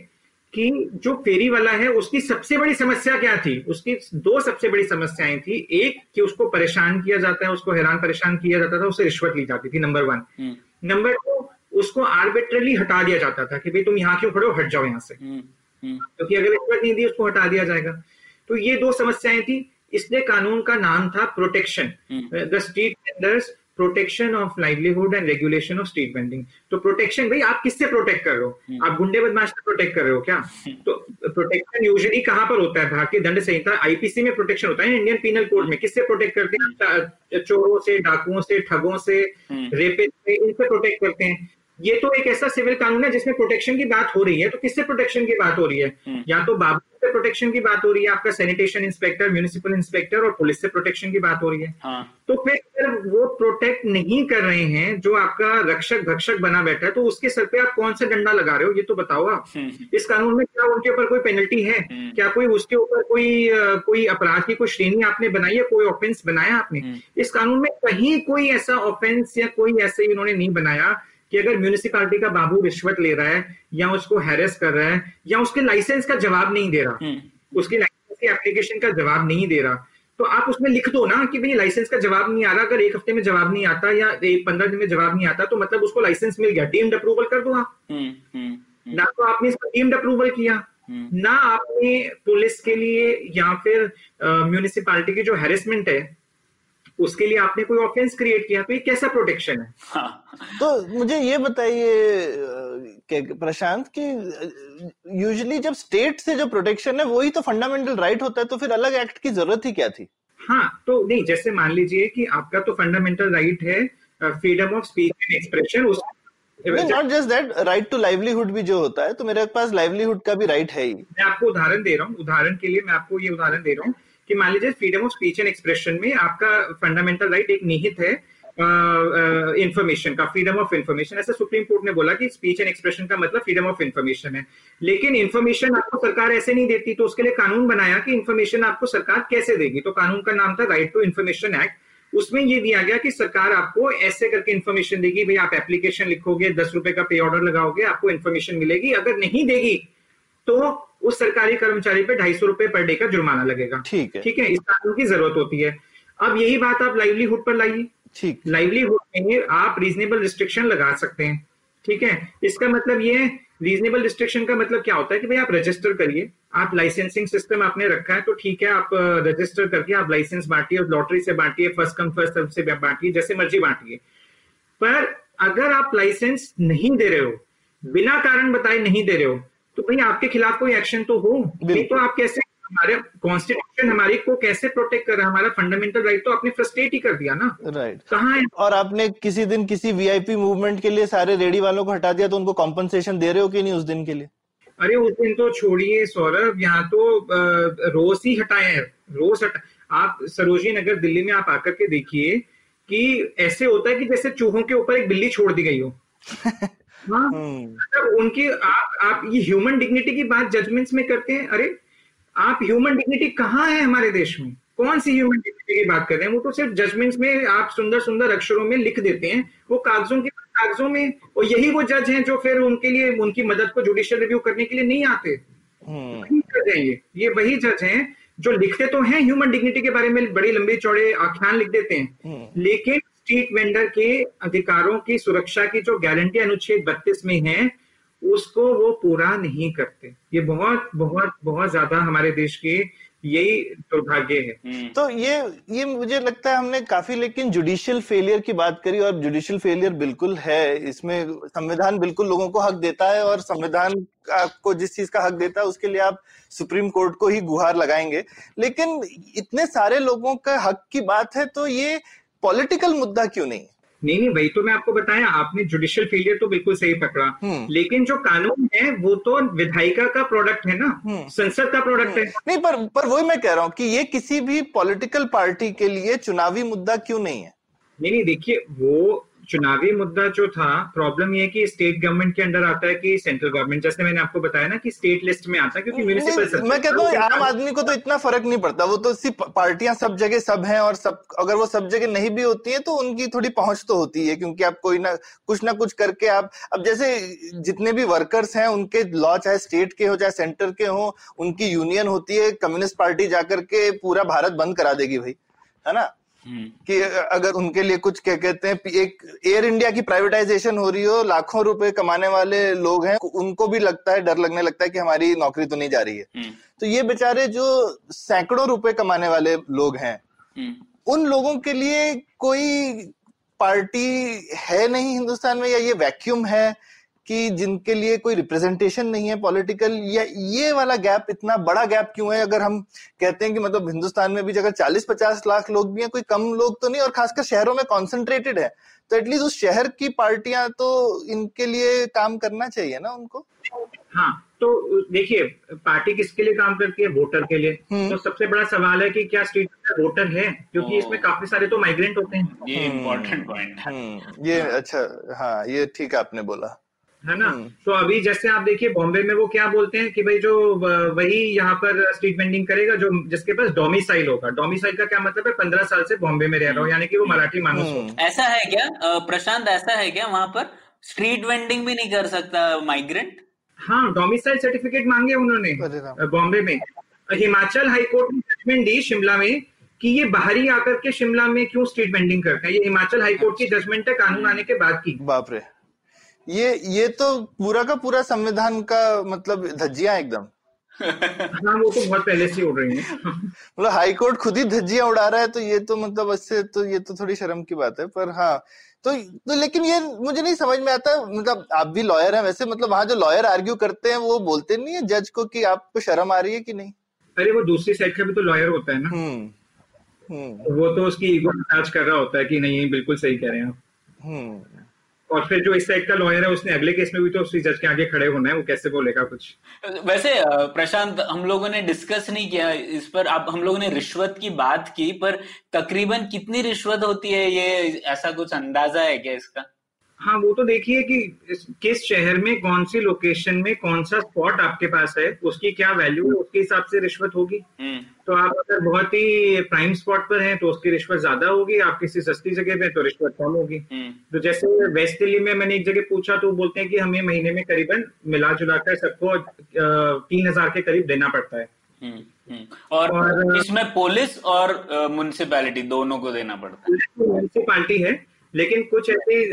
कि जो फेरी वाला है उसकी सबसे बड़ी समस्या क्या थी? उसकी दो सबसे बड़ी समस्याएँ थी। एक कि उसको परेशान किया जाता है उसको हैरान परेशान किया जाता था उससे रिश्वत ली जाती थी नंबर वन नंबर टू उसको आर्बिट्रली हटा दिया जाता था कि भाई तुम यहाँ क्यों खड़े हो? हट जाओ यहाँ से। हम्म, हम्म, क्योंकि अगर रिश्वत नहीं दी उसको हटा दिया जाएगा। तो ये दो समस्याएँ थी। इसलिए कानून का नाम था protection hmm. The street vendors protection of livelihood and regulation of street vending तो प्रोटेक्शन भाई आप किससे प्रोटेक्ट कर रहे हो? आप गुंडे बदमाश से प्रोटेक्ट कर रहे हो क्या? तो प्रोटेक्शन यूजुअली कहाँ पर होता है? भारतीय दंड संहिता आईपीसी में प्रोटेक्शन होता है इंडियन पीनल कोड में? किससे प्रोटेक्ट करते हैं? चोरों से डाकुओं से ठगों से हम्म। रेपिस्ट से इनसे प्रोटेक्ट करते हैं। ये तो एक ऐसा सिविल कानून है जिसमें प्रोटेक्शन की बात हो रही है। तो किससे प्रोटेक्शन की बात हो रही है? हम्म। या तो बाबू से प्रोटेक्शन की बात हो रही है आपका सैनिटेशन इंस्पेक्टर म्यूनिसिपल इंस्पेक्टर और पुलिस से प्रोटेक्शन की बात हो रही है। हाँ। तो फिर अगर वो प्रोटेक्ट नहीं कर रहे हैं जो आपका रक्षक भक्षक बना बैठा है तो उसके सर पे आप कौन सा डंडा लगा रहे हो? ये तो बताओ आप। हम्म, इस कानून में क्या उनके ऊपर कोई पेनल्टी है? हम्म। क्या कोई उसके ऊपर कोई कोई अपराध की कोई श्रेणी आपने बनाई है? कोई ऑफेंस बनाया आपने? हम्म। इस कानून में कहीं कोई ऐसा ऑफेंस या कोई ऐसे इन्होंने नहीं बनाया। कि अगर म्यूनिसिपालिटी का बाबू रिश्वत ले रहा है या उसको हैरेस कर रहा है या उसके लाइसेंस का जवाब नहीं दे रहा उसकी लाइसेंस की एप्लीकेशन का जवाब नहीं दे रहा तो आप उसमें लिख दो ना कि भाई लाइसेंस का जवाब नहीं आ रहा अगर एक हफ़्ते में जवाब नहीं आता या एक पंद्रह दिन में जवाब नहीं आता तो मतलब उसको लाइसेंस मिल गया डीम्ड अप्रूवल कर दो आप। हम्म, हम्म, हम्म, ना तो आपने इसका डीम्ड अप्रूवल किया ना आपने पुलिस के लिए या फिर म्यूनिसिपालिटी की जो हैरेसमेंट है उसके लिए आपने कोई ऑफेंस क्रिएट किया? तो ये कैसा प्रोटेक्शन है? हाँ, तो मुझे ये बताइए प्रशांत कि यूजुअली जब स्टेट से जो प्रोटेक्शन है वही तो फंडामेंटल राइट होता है तो फिर अलग एक्ट की ज़रूरत ही क्या थी? हाँ तो नहीं जैसे मान लीजिए कि आपका तो फंडामेंटल राइट है freedom of speech and expression उस not just that right to livelihood भी जो होता है तो मेरे पास लाइवलीहुड का भी राइट है ही। मैं आपको उदाहरण दे रहा हूँ उदाहरण के लिए मैं आपको ये उदाहरण दे रहा हूँ। कि मान लीजिए freedom of speech and expression में आपका फंडामेंटल राइट एक निहित है इंफॉर्मेशन का फ्रीडम ऑफ़ इंफॉर्मेशन ऐसा सुप्रीम कोर्ट ने बोला कि स्पीच एंड एक्सप्रेशन का मतलब फ्रीडम ऑफ़ इंफॉर्मेशन है। लेकिन इंफॉर्मेशन आपको सरकार ऐसे नहीं देती तो उसके लिए कानून बनाया कि इंफॉर्मेशन आपको सरकार कैसे देगी? तो कानून का नाम था राइट टू इंफॉर्मेशन एक्ट उसमें ये दिया गया कि सरकार आपको ऐसे करके इन्फॉर्मेशन देगी, भाई आप एप्लीकेशन लिखोगे, दस रुपए का पे ऑर्डर लगाओगे, आपको इन्फॉर्मेशन मिलेगी। अगर नहीं देगी तो उस सरकारी कर्मचारी पे ढाई सौ रुपए पर डे का जुर्माना लगेगा। ठीक है। ठीक है इस कानून की ज़रूरत होती है। अब यही बात आप लाइवलीहुड पर लाइए। ठीक। लाइवलीहुड में आप रीजनेबल रिस्ट्रिक्शन लगा सकते हैं। ठीक है इसका मतलब ये है रीजनेबल रिस्ट्रिक्शन का मतलब क्या होता है कि भाई आप रजिस्टर करिए। आप लाइसेंसिंग सिस्टम आपने रखा है तो ठीक है आप रजिस्टर करके आप लाइसेंस बांटिए लॉटरी से बांटिए फ़र्स्ट कम फ़र्स्ट सर्व से बांटिए जैसे मर्ज़ी बांटिए। पर अगर आप लाइसेंस नहीं दे रहे हो बिना कारण बताए नहीं दे रहे हो तो भाई आपके खिलाफ कोई एक्शन तो हो। नहीं तो आप कैसे हमारे कॉन्स्टिट्यूशन हमारी को कैसे प्रोटेक्ट कर रहा है? हमारा फंडामेंटल राइट तो आपने फ्रस्ट्रेट ही कर दिया ना। Right right. कहाँ है? और आपने किसी दिन किसी वीआईपी मूवमेंट के लिए सारे रेडी वालों को हटा दिया तो उनको कॉम्पनसेशन दे रहे हो कि नहीं उस दिन के लिए? अरे उस दिन तो छोड़िए सौरभ यहाँ तो रोज ही हटाए हैं। रोज हटा आप सरोजी नगर दिल्ली में आप आकर के देखिए कि ऐसे होता है कि जैसे चूहों के ऊपर एक बिल्ली छोड़ दी गई हो। हाँ। हम्म। मतलब उनकी आप आप ये ह्यूमन डिग्निटी की बात जजमेंट्स में करते हैं अरे आप ह्यूमन डिग्निटी कहाँ है हमारे देश में? कौन सी ह्यूमन डिग्निटी की बात कर रहे हैं? वो तो सिर्फ़ जजमेंट्स में आप सुंदर सुंदर अक्षरों में लिख देते हैं वो कागजों के कागजों में और यही वो जज हैं जो फिर उनके लिए उनकी मदद को जुडिशियल रिव्यू करने के लिए नहीं आते। हम्म। जज हैं ये। ये वही जज हैं जो लिखते तो हैं ह्यूमन डिग्निटी के बारे में बड़ी लंबे चौड़े आख्यान लिख देते हैं। हम्म। लेकिन स्ट्रीट वेंडर के अधिकारों की सुरक्षा की जो गारंटी अनुच्छेद बत्तीस में है उसको वो पूरा नहीं करते। ये बहुत बहुत बहुत ज़्यादा हमारे देश के यही दुर्भाग्य है। हम्म, तो ये ये मुझे लगता है हमने काफ़ी लेकिन जुडिशियल फेलियर की बात करी और जुडिशियल फेलियर बिल्कुल है। इसमें संविधान बिल्कुल लोगों को हक देता है और संविधान आपको जिस चीज़ का हक देता है उसके लिए आप सुप्रीम कोर्ट को ही गुहार लगाएँगे। लेकिन इतने सारे लोगों का हक की बात है तो ये पॉलिटिकल मुद्दा क्यों नहीं? है नहीं नहीं वही तो मैं आपको बताया आपने जुडिशियल फेलियर तो बिल्कुल सही पकड़ा। हम्म। लेकिन जो कानून है वो तो विधायिका का प्रोडक्ट है ना? हम्म। संसद का प्रोडक्ट है। नहीं पर पर वही मैं कह रहा हूँ कि ये किसी भी पॉलिटिकल पार्टी के लिए चुनावी मुद्दा क्यों नहीं है? नहीं नहीं देखिए वो चुनावी मुद्दा जो था प्रॉब्लम ये है कि स्टेट गवर्नमेंट के अंडर आता है कि सेंट्रल गवर्नमेंट जैसे मैंने आपको बताया ना कि स्टेट लिस्ट में आता है क्योंकि म्यूनिसिपल मैं कहता हूँ आम आदमी को तो इतना फ़र्क नहीं पड़ता। वो तो सिर्फ़ पार्टियाँ सब जगह सब हैं और सब अगर वो सब जगह नहीं भी होती है तो उनकी थोड़ी पहुँच तो होती है क्योंकि आप कोई ना कुछ ना कुछ करके आप अब जैसे जितने भी वर्कर्स हैं उनके लॉ चाहे स्टेट के हो चाहे सेंटर के हो उनकी यूनियन होती है कम्युनिस्ट पार्टी जाकर के पूरा भारत बंद करा देगी भाई है ना? कि अगर उनके लिए कुछ क्या कहते हैं एक एयर इंडिया की प्राइवेटाइजेशन हो रही हो लाखों रुपए कमाने वाले लोग हैं उनको भी लगता है डर लगने लगता है कि हमारी नौकरी तो नहीं जा रही है। हम्म, तो ये बेचारे जो सैकड़ों रुपए कमाने वाले लोग हैं हम्म, उन लोगों के लिए कोई पार्टी है नहीं हिंदुस्तान में या ये वैक्यूम है कि जिनके लिए कोई रिप्रेजेंटेशन नहीं है पॉलिटिकल या ये वाला गैप इतना बड़ा गैप क्यों है? अगर हम कहते हैं कि मतलब हिंदुस्तान में भी अगर 40-50 लाख लोग भी हैं कोई कम लोग तो नहीं और खासकर शहरों में कॉन्सेंट्रेटेड है तो एटलीस्ट उस शहर की पार्टियाँ तो इनके लिए काम करना चाहिए ना उनको? हाँ तो देखिए पार्टी किसके लिए काम करती है? वोटर के लिए। हम्म। तो सबसे बड़ा सवाल है कि क्या स्ट्रीट वोटर है? क्योंकि इसमें काफ़ी सारे तो माइग्रेंट होते हैं। ये इम्पोर्टेंट पॉइंट है। हम्म ये अच्छा हाँ ये ठीक है आपने बोला। है ना? हम्म। तो अभी जैसे आप देखिए बॉम्बे में वो क्या बोलते हैं कि भाई जो वही यहाँ पर स्ट्रीट वेंडिंग करेगा जो जिसके पास डोमिसाइल होगा। डोमिसाइल का क्या मतलब है? पंद्रह साल से बॉम्बे में रह रहा हो यानी कि वो मराठी मानुस हो। हम्म, ऐसा है क्या? प्रशांत ऐसा है क्या वहाँ पर? स्ट्रीट वेंडिंग भी नहीं कर सकता माइग्रेंट हाँ डोमिसाइल सर्टिफिकेट मांगे उन्होंने बॉम्बे में। हिमाचल हाईकोर्ट ने जजमेंट दी शिमला में कि ये बाहरी आकर के शिमला में क्यों स्ट्रीट वेंडिंग करते हैं? ये हिमाचल हाईकोर्ट की जजमेंट है कानून आने के बाद की। बाप रे। ये ये तो पूरा का पूरा संविधान का मतलब धज्जियाँ एकदम। हाँ वो तो बहुत पहले से उड़ रही है। मतलब हाई कोर्ट खुद ही धज्जिया उड़ा रहा है तो ये तो मतलब इससे तो ये तो थोड़ी शर्म की बात है पर हाँ। तो, तो लेकिन ये मुझे नहीं समझ में आता मतलब आप भी लॉयर हैं वैसे मतलब वहाँ जो लॉयर आर्ग्यू करते हैं वो बोलते नहीं है जज को कि आपको शर्म आ रही है कि नहीं? अरे वो दूसरी साइड का भी तो लॉयर होता है ना। हम्म हम्म। वो तो उसकी ईगो मसाज कर रहा होता है कि नहीं बिल्कुल सही कह रहे हैं आप। हम्म। और फिर जो इस साइड का लॉयर है, उसने अगले केस में भी तो उसी जज के आगे खड़े होना है, वो कैसे बोलेगा कुछ? वैसे प्रशांत, हम लोगों ने डिस्कस नहीं किया इस पर। आप हम लोगों ने रिश्वत की बात की, पर तकरीबन कितनी रिश्वत होती है, ये ऐसा कुछ अंदाज़ा है क्या इसका? हाँ वो तो देखिए कि किस शहर में कौन सी लोकेशन में कौन सा स्पॉट आपके पास है उसकी क्या वैल्यू है उसके हिसाब से रिश्वत होगी। हम्म। तो आप अगर बहुत ही प्राइम स्पॉट पर हैं तो उसकी रिश्वत ज़्यादा होगी आप किसी सस्ती जगह पे तो रिश्वत कम होगी। हम्म। तो जैसे वेस्ट दिल्ली में मैंने एक जगह पूछा तो बोलते हैं कि हमें महीने में करीबन मिला जुला कर सबको तीन हज़ार के करीब देना पड़ता है। हम्म। और और- इसमें पुलिस और म्युनिसिपैलिटी दोनों को देना पड़ता है। म्यूनिसिपालिटी है। लेकिन कुछ ऐसी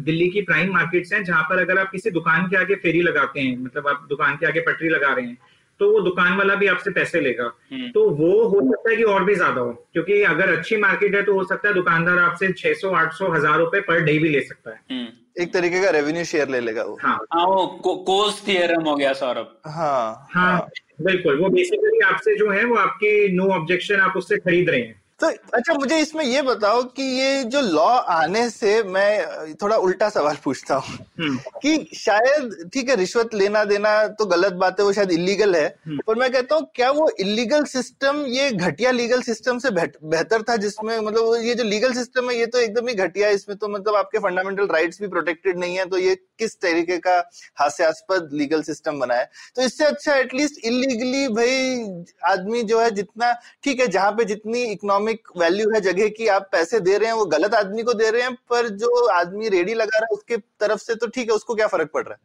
दिल्ली की प्राइम मार्केट्स हैं जहाँ पर अगर आप किसी दुकान के आगे फेरी लगाते हैं मतलब आप दुकान के आगे पटरी लगा रहे हैं तो वो दुकान वाला भी आपसे पैसे लेगा। हम्म। तो वो हो सकता है कि और भी ज़्यादा हो क्योंकि अगर अच्छी मार्केट है तो हो सकता है दुकानदार आपसे 600 800 हज़ार रुपए पर डे भी ले सकता है। हम्म। एक तरीके का रेवेन्यू शेयर ले लेगा वो। हाँ, हाँ वो कोस थियरम हो गया सौरभ। हाँ। हाँ बिल्कुल वो बेसिकली आपसे जो है वो आपकी नो ऑब्जेक्शन आप उससे खरीद रहे हैं। तो अच्छा मुझे इसमें ये बताओ कि ये जो लॉ आने से मैं थोड़ा उल्टा सवाल पूछता हूँ हम्म। कि शायद ठीक है रिश्वत लेना देना तो गलत बात है वो शायद इलीगल है हम्म। पर मैं कहता हूँ क्या वो इलीगल सिस्टम ये घटिया लीगल सिस्टम से बेहतर था जिसमें मतलब ये जो लीगल सिस्टम है ये तो एकदम ही घटिया है इसमें तो मतलब आपके फंडामेंटल राइट्स भी प्रोटेक्टेड नहीं है तो ये किस तरीके का हास्यास्पद लीगल सिस्टम बना है तो इससे अच्छा एटलीस्ट इलीगली भाई आदमी जो है जितना ठीक है जहाँ पे जितनी इकोनॉमिक इकोनॉमिक वैल्यू है जगह की आप पैसे दे रहे हैं वो गलत आदमी को दे रहे हैं पर जो आदमी रेडी लगा रहा है उसके तरफ़ से तो ठीक है उसको क्या फ़र्क पड़ रहा है?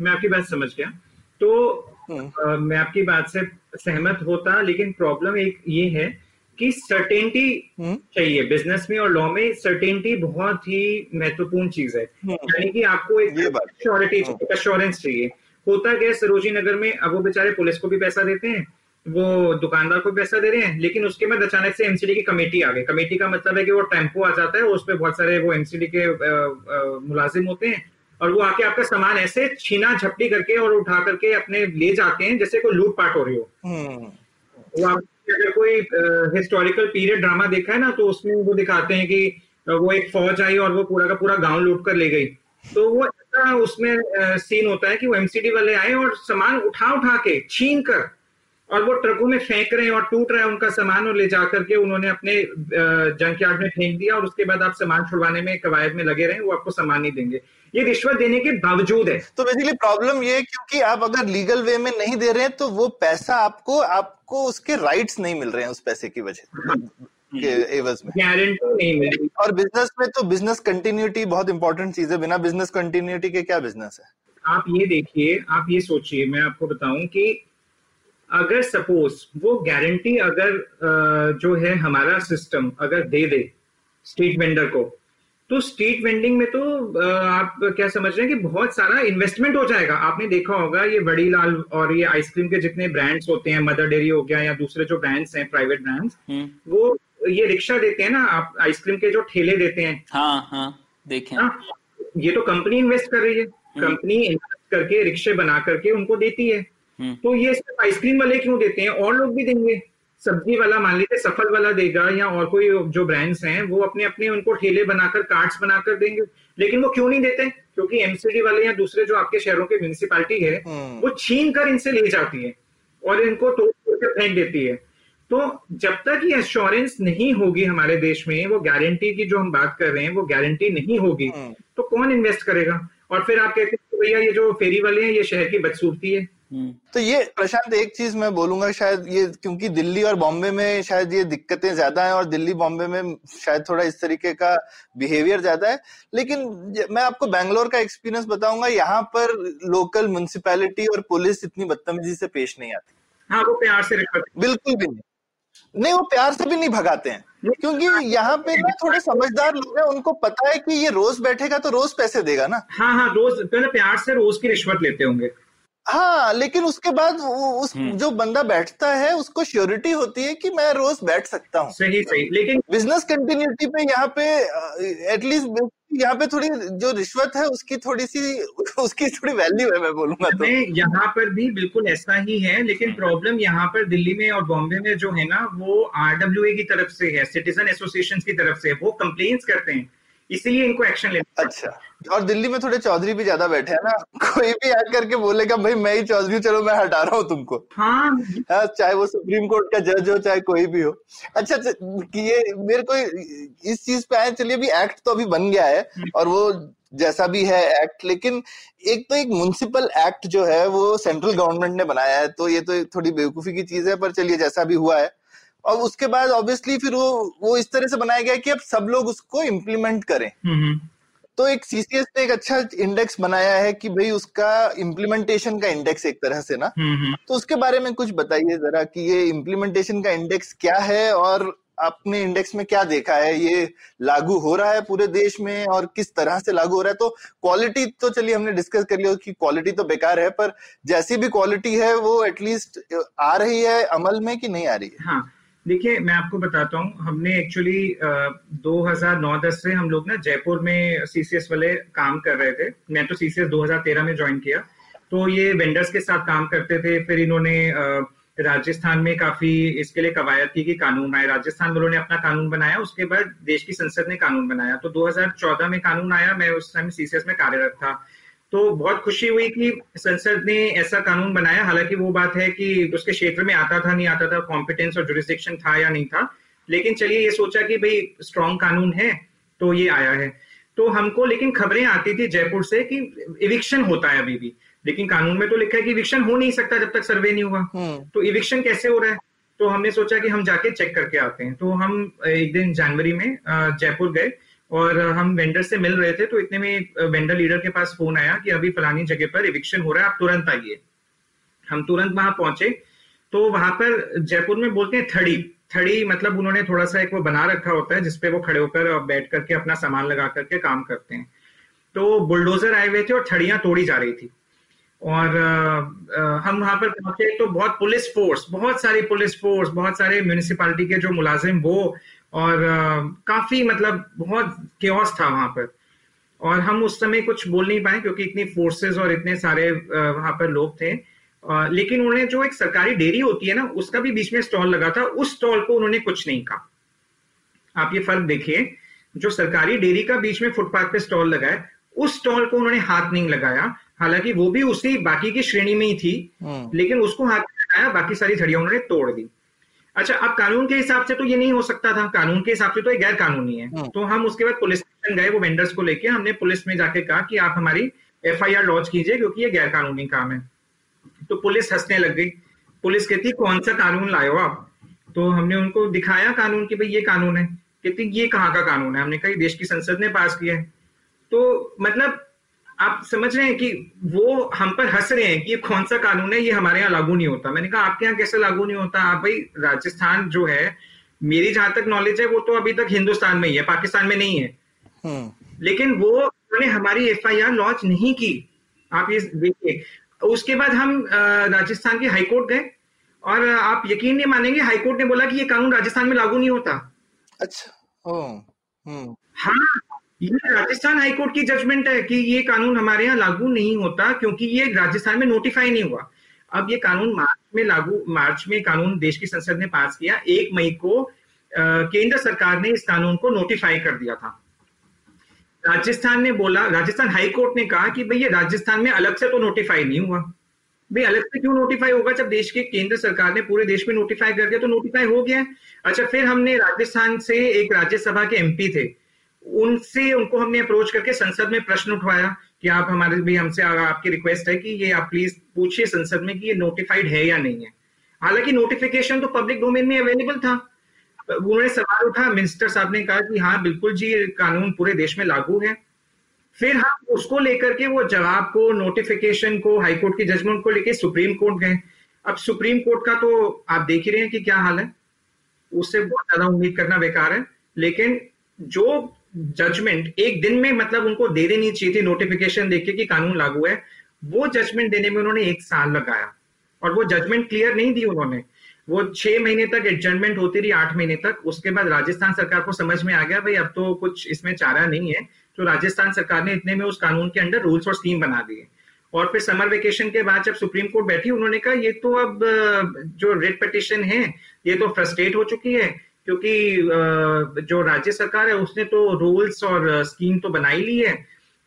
मैं आपकी बात समझ गया। तो हम्म। आ, मैं आपकी बात से सहमत होता लेकिन प्रॉब्लम एक ये है कि सर्टेनिटी हम्म। चाहिए। बिज़नेस में और लॉ में सर्टेनिटी बहुत ही महत्वपूर्ण चीज़ है। हम्म। यानी कि आपको एक श्योरिटी अश्योरेंस चाहिए। होता क्या सरोजी नगर में अब वो बेचारे पुलिस को भी पैसा देते हैं वो दुकानदार को पैसा दे रहे हैं लेकिन उसके बाद अचानक से एमसीडी की कमेटी आ गई। कमेटी का मतलब है कि वो टेंपो आ जाता है उस पर बहुत सारे वो एमसीडी के मुलाजिम होते हैं और वो आके आपका सामान ऐसे छीना झपटी करके और उठा करके अपने ले जाते हैं जैसे कोई लूट पाट हो रही हो। हम्म। वो आप अगर कोई हिस्टोरिकल पीरियड ड्रामा देखा है ना तो उसमें वो दिखाते हैं कि वो एक फौज आई और वो पूरा का पूरा गाँव लूट कर ले गई। तो वो ऐसा उसमें सीन होता है कि वो एमसीडी वाले आए और सामान उठा उठा के छीन कर और वो ट्रकों में फेंक रहे हैं और टूट रहा है उनका सामान और ले जाकर के उन्होंने अपने जंक यार्ड में फेंक दिया और उसके बाद आप सामान छुड़वाने में कवायद में लगे रहे वो आपको सामान नहीं देंगे। ये रिश्वत देने के बावजूद है। तो बेसिकली प्रॉब्लम ये है क्योंकि आप अगर लीगल वे में नहीं दे रहे हैं तो वो पैसा आपको आपको उसके राइट्स नहीं मिल रहे हैं उस पैसे की वजह हाँ। एवज में। गारंटी नहीं मिल। और बिज़नेस में तो बिज़नेस कंटिन्यूटी बहुत इंपॉर्टेंट चीज़ है। बिना बिज़नेस कंटिन्यूटी के क्या बिज़नेस है? आप ये देखिए आप ये सोचिए मैं आपको बताऊँ कि अगर सपोज़ वो गारंटी अगर जो है हमारा सिस्टम अगर दे दे स्ट्रीट वेंडर को तो स्ट्रीट वेंडिंग में तो आप क्या समझ रहे हैं कि बहुत सारा इन्वेस्टमेंट हो जाएगा आपने देखा होगा ये बड़ी लाल और ये आइसक्रीम के जितने ब्रांड्स होते हैं मदर डेयरी हो गया या दूसरे जो ब्रांड्स हैं प्राइवेट ब्रांड्स हम्म। वो ये रिक्शा देते हैं ना आप आइसक्रीम के जो ठेले देते हैं हाँ हाँ देखें हाँ, ये तो कंपनी इन्वेस्ट कर रही है कंपनी हम्म। इन्वेस्ट करके रिक्शे बना करके उनको देती है। तो ये सिर्फ़ आइसक्रीम वाले क्यों देते हैं? और लोग भी देंगे। सब्ज़ी वाला मान लीजिए सफल वाला देगा या और कोई जो ब्रांड्स हैं वो अपने अपने उनको ठेले बनाकर कार्ड्स बनाकर देंगे। लेकिन वो क्यों नहीं देते? क्योंकि एमसीडी वाले या दूसरे जो आपके शहरों के म्यूनिसिपालिटी है हम्म। वो छीन कर इनसे ले जाती है और इनको तोड़ के फेंक देती है। तो जब तक ये एश्योरेंस नहीं होगी हमारे देश में वो गारंटी की जो हम बात कर रहे हैं वो गारंटी नहीं होगी। हम्म। तो कौन इन्वेस्ट करेगा? और फिर आप कहते हैं भैया ये जो फेरी वाले हैं ये शहर की बदसूरती है। तो ये प्रशांत एक चीज़ मैं बोलूँगा शायद ये क्योंकि दिल्ली और बॉम्बे में शायद ये दिक्कतें ज़्यादा हैं और दिल्ली बॉम्बे में शायद थोड़ा इस तरीके का बिहेवियर ज़्यादा है। लेकिन मैं आपको बैंगलोर का एक्सपीरियंस बताऊँगा यहाँ पर लोकल म्यूनसिपैलिटी और पुलिस इतनी बदतमीजी से पेश नहीं आती। हाँ वो प्यार से बिल्कुल भी नहीं। नहीं वो प्यार से भी नहीं भगाते हैं क्योंकि यहाँ पे ना थोड़े समझदार लोग हैं उनको पता है कि ये रोज बैठेगा तो रोज पैसे देगा ना। हाँ हाँ रोज पहले प्यार से रोज की रिश्वत लेते होंगे। हाँ लेकिन उसके बाद उस हम्म। जो बंदा बैठता है उसको श्योरिटी होती है कि मैं रोज बैठ सकता हूँ। सही सही लेकिन बिज़नेस कंटिन्यूटी पे यहाँ पे एटलीस्ट यहाँ पे थोड़ी जो रिश्वत है उसकी थोड़ी सी उसकी थोड़ी वैल्यू है मैं बोलूँगा तो। यहाँ पर भी बिल्कुल ऐसा ही है लेकिन प्रॉब्लम यहाँ पर दिल्ली में और बॉम्बे में जो है ना वो आरडब्ल्यू की तरफ़ से है सिटीजन एसोसिएशन की तरफ़ से वो कंप्लेन करते हैं। इसीलिए इनको एक्शन लेना अच्छा और दिल्ली में थोड़े चौधरी भी ज़्यादा बैठे हैं ना? कोई भी आकर के बोलेगा भाई मैं ही चौधरी चलो मैं हटा रहा हूँ तुमको। हाँ। हाँ चाहे वो सुप्रीम कोर्ट का जज हो चाहे कोई भी हो। अच्छा, अच्छा ये मेरे को इस चीज़ पे आए चलिए अभी एक्ट तो अभी बन गया है और वो जैसा भी है एक्ट लेकिन एक तो एक म्यूनसिपल एक्ट जो है वो सेंट्रल गवर्नमेंट ने बनाया है तो ये तो थोड़ी बेवकूफ़ी की चीज़ है पर चलिए जैसा भी हुआ है और उसके बाद ऑब्वियसली फिर वो वो इस तरह से बनाया गया कि अब सब लोग उसको इम्प्लीमेंट करें। तो एक सीसीएस ने एक अच्छा इंडेक्स बनाया है कि भाई उसका इम्प्लीमेंटेशन का इंडेक्स एक तरह से ना। तो उसके बारे में कुछ बताइए जरा कि ये इम्प्लीमेंटेशन का इंडेक्स क्या है और आपने इंडेक्स में क्या देखा है? ये लागू हो रहा है पूरे देश में और किस तरह से लागू हो रहा है? तो क्वालिटी तो चलिए हमने डिस्कस कर लिया कि क्वालिटी तो बेकार है पर जैसी भी क्वालिटी है वो एटलीस्ट आ रही है अमल में कि नहीं आ रही है? हाँ देखिए, मैं आपको बताता हूँ, हमने एक्चुअली दो हज़ार नौ दस से हम लोग ना जयपुर में सीसीएस वाले काम कर रहे थे। मैं तो सीसीएस 2013 में ज्वाइन किया। तो ये वेंडर्स के साथ काम करते थे, फिर इन्होंने राजस्थान में काफ़ी इसके लिए कवायद की कि कानून आए राजस्थान वालों ने अपना कानून बनाया, उसके बाद देश की संसद ने कानून बनाया। तो 2014 में कानून आया, मैं उस टाइम सीसीएस में कार्यरत था। तो बहुत खुशी हुई कि संसद ने ऐसा कानून बनाया। हालाँकि वो बात है कि उसके क्षेत्र में आता था नहीं आता था कॉम्पिटेंस और जुरिस्डिक्शन था या नहीं था। लेकिन चलिए ये सोचा कि भाई स्ट्रॉन्ग कानून है तो ये आया है। तो हमको लेकिन खबरें आती थी जयपुर से कि इविक्शन होता है अभी भी। लेकिन कानून में तो लिखा है कि इविक्शन हो नहीं सकता जब तक सर्वे नहीं हुआ। हम्म। तो इविक्शन कैसे हो रहा है? तो हमने सोचा कि हम जाके चेक करके आते हैं। तो हम एक दिन जनवरी में जयपुर गए। और हम वेंडर से मिल रहे थे तो इतने में वेंडर लीडर के पास फ़ोन आया कि अभी फलानी जगह पर इविक्शन हो रहा है, आप तुरंत आइए। हम तुरंत वहाँ पहुँचे तो वहाँ पर जयपुर में बोलते हैं थड़ी। थड़ी मतलब उन्होंने थोड़ा सा एक वो बना रखा होता है जिसपे वो खड़े होकर बैठ करके अपना सामान लगा करके काम करते हैं। तो बुलडोजर आए हुए थे और थड़ियाँ तोड़ी जा रही थी। और हम वहाँ पर पहुँचे तो बहुत पुलिस फोर्स बहुत सारी पुलिस फोर्स बहुत सारे म्यूनिसिपालिटी के जो मुलाजिम, वो और आ, काफ़ी मतलब बहुत क्योस था वहाँ पर। और हम उस समय कुछ बोल नहीं पाए क्योंकि इतनी फोर्सेस और इतने सारे वहाँ पर लोग थे। लेकिन उन्होंने जो एक सरकारी डेयरी होती है ना उसका भी बीच में स्टॉल लगा था। उस स्टॉल को उन्होंने कुछ नहीं कहा। आप ये फ़र्क देखिए जो सरकारी डेयरी का बीच में फुटपाथ पे स्टॉल लगा है उस स्टॉल को उन्होंने हाथ नहीं लगाया। हालाँकि वो भी उसी बाकी की श्रेणी में ही थी हम्म। लेकिन उसको हाथ लगाया बाकी सारी झड़िया उन्होंने तोड़ दी। अच्छा अब कानून के हिसाब से तो ये नहीं हो सकता था। कानून के हिसाब से तो ये गैर कानूनी है। हम्म। तो हम उसके बाद पुलिस स्टेशन गए वो वेंडर्स को लेके। हमने पुलिस में जाके कहा कि आप हमारी एफ़ आई आर लॉन्च कीजिए क्योंकि ये गैर कानूनी काम है। तो पुलिस हंसने लग गई। पुलिस कहती कौन सा कानून लाए हो आप? तो हमने उनको दिखाया कानून की भाई ये कानून है। कहती ये कहाँ का कानून है? हमने कहा देश की संसद ने पास किया है। तो मतलब आप समझ रहे हैं कि वो हम पर हंस रहे हैं कि ये कौन सा कानून है ये हमारे यहाँ लागू नहीं होता। मैंने कहा आपके यहाँ कैसे लागू नहीं होता? आप भाई राजस्थान जो है मेरी जहाँ तक नॉलेज है वो तो अभी तक हिंदुस्तान में ही है पाकिस्तान में नहीं है। हम्म। लेकिन वो उन्होंने हमारी एफ़ आई आर लॉन्च नहीं की। आप ये देखिए उसके बाद हम राजस्थान के हाईकोर्ट गए और आप यकीन नहीं मानेंगे हाईकोर्ट ने बोला कि ये कानून राजस्थान में लागू नहीं होता। अच्छा। हम्म। हाँ राजस्थान हाईकोर्ट की जजमेंट है कि ये कानून हमारे यहाँ लागू नहीं होता क्योंकि ये राजस्थान में नोटिफाई नहीं हुआ। अब ये कानून मार्च में लागू, मार्च में कानून देश की संसद ने पास किया। एक मई को केंद्र सरकार ने इस कानून को नोटिफाई कर दिया था। राजस्थान ने बोला, राजस्थान हाईकोर्ट ने कहा कि भाई ये राजस्थान में अलग से तो नोटिफाई नहीं हुआ। भाई अलग से क्यों नोटिफाई होगा? जब देश के केंद्र सरकार ने पूरे देश में नोटिफाई कर दिया तो नोटिफाई हो गया। अच्छा फिर हमने राजस्थान से एक राज्यसभा के एमपी थे। उनसे उनको हमने अप्रोच करके संसद में प्रश्न उठवाया कि आप हमारे भी हमसे आपकी रिक्वेस्ट है कि ये आप प्लीज़ पूछिए संसद में कि ये नोटिफाइड है या नहीं है। हालाँकि नोटिफिकेशन तो पब्लिक डोमेन में अवेलेबल था। उन्होंने सवाल उठा मिनिस्टर साहब ने कहा कि हाँ बिल्कुल जी कानून पूरे देश में लागू है। फिर हम हाँ उसको लेकर के वो जवाब को नोटिफिकेशन को हाईकोर्ट के जजमेंट को लेके सुप्रीम कोर्ट गए। अब सुप्रीम कोर्ट का तो आप देख ही रहे हैं कि क्या हाल है। उससे बहुत ज़्यादा उम्मीद करना बेकार है। लेकिन जो जजमेंट एक दिन में मतलब उनको दे देनी चाहिए थी नोटिफिकेशन देके कि कानून लागू है। वो जजमेंट देने में उन्होंने एक साल लगाया। और वो जजमेंट क्लियर नहीं दी उन्होंने। वो छह महीने तक एडजमेंट होती रही, आठ महीने तक। उसके बाद राजस्थान सरकार को समझ में आ गया, भाई, अब तो कुछ इसमें चारा नहीं है। तो राजस्थान सरकार ने इतने में उस कानून के अंडर रूल्स और स्कीम बना दिए। और फिर समर वेकेशन के बाद जब सुप्रीम कोर्ट बैठी, उन्होंने कहा, ये तो अब, जो रेड पिटिशन है, ये तो फ्रस्ट्रेट हो चुकी है। क्योंकि जो राज्य सरकार है उसने तो रूल्स और स्कीम तो बनाई ली है।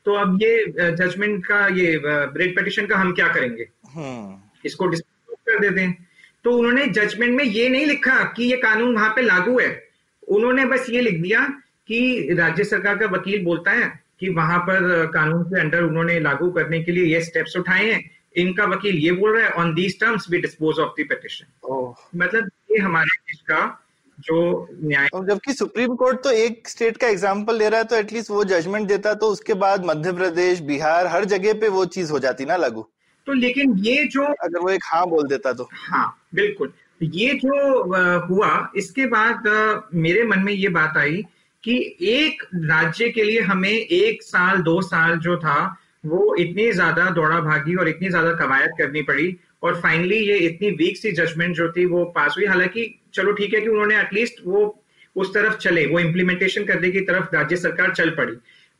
तो अब ये जजमेंट का ये रेड पिटिशन का हम क्या करेंगे? हम्म। इसको डिस्पोज कर देते हैं। तो उन्होंने जजमेंट में ये नहीं लिखा कि ये कानून वहाँ पे लागू है। उन्होंने बस ये लिख दिया कि राज्य सरकार का वकील बोलता है कि वहाँ पर कानून के अंडर उन्होंने लागू करने के लिए ये स्टेप्स उठाए हैं। इनका वकील ये बोल रहा है on these terms we dispose of the petition मतलब ये हमारे देश का जो न्याय जबकि सुप्रीम कोर्ट तो एक स्टेट का एग्ज़ाम्पल ले रहा है तो एटलीस्ट वो जजमेंट देता तो उसके बाद मध्य प्रदेश बिहार हर जगह पे वो चीज़ हो जाती ना लागू। तो लेकिन ये जो अगर वो एक हाँ बोल देता तो। हाँ बिल्कुल। ये जो हुआ इसके बाद मेरे मन में ये बात आई कि एक राज्य के लिए हमें एक साल दो साल जो था वो इतनी ज़्यादा दौड़ा भागी और इतनी ज़्यादा कवायद करनी पड़ी। और फाइनली ये इतनी वीक सी जजमेंट जो थी वो पास हुई। हालाँकि चलो ठीक है कि उन्होंने एटलीस्ट वो उस तरफ़ चले वो इम्प्लीमेंटेशन करने की तरफ़ राज्य सरकार चल पड़ी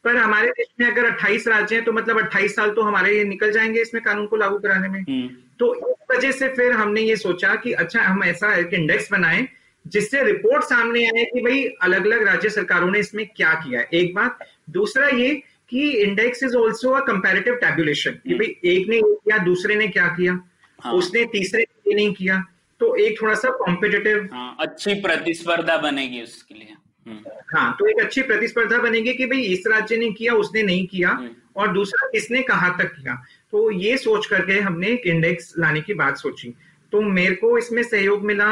पर हमारे देश में अगर 28 राज्य हैं तो मतलब 28 साल तो हमारे ये निकल जाएँगे इसमें कानून को लागू कराने में हम्म। तो इस वजह से फिर हमने ये सोचा कि अच्छा हम ऐसा एक इंडेक्स बनाए जिससे रिपोर्ट सामने आए कि भाई अलग अलग राज्य सरकारों ने इसमें क्या किया है एक बात दूसरा ये कि index is also a comparative tabulation कि हम्म। भाई एक ने किया दूसरे ने क्या किया हाँ. उसने तीसरे ने नहीं किया तो एक थोड़ा सा कॉम्पिटेटिव हाँ, अच्छी प्रतिस्पर्धा बनेगी उसके लिए। हम्म। हाँ तो एक अच्छी प्रतिस्पर्धा बनेगी कि भाई इस राज्य ने किया उसने नहीं किया हम्म। और दूसरा किसने कहा तक किया। तो ये सोच करके हमने एक इंडेक्स लाने की बात सोची। तो मेरे को इसमें सहयोग मिला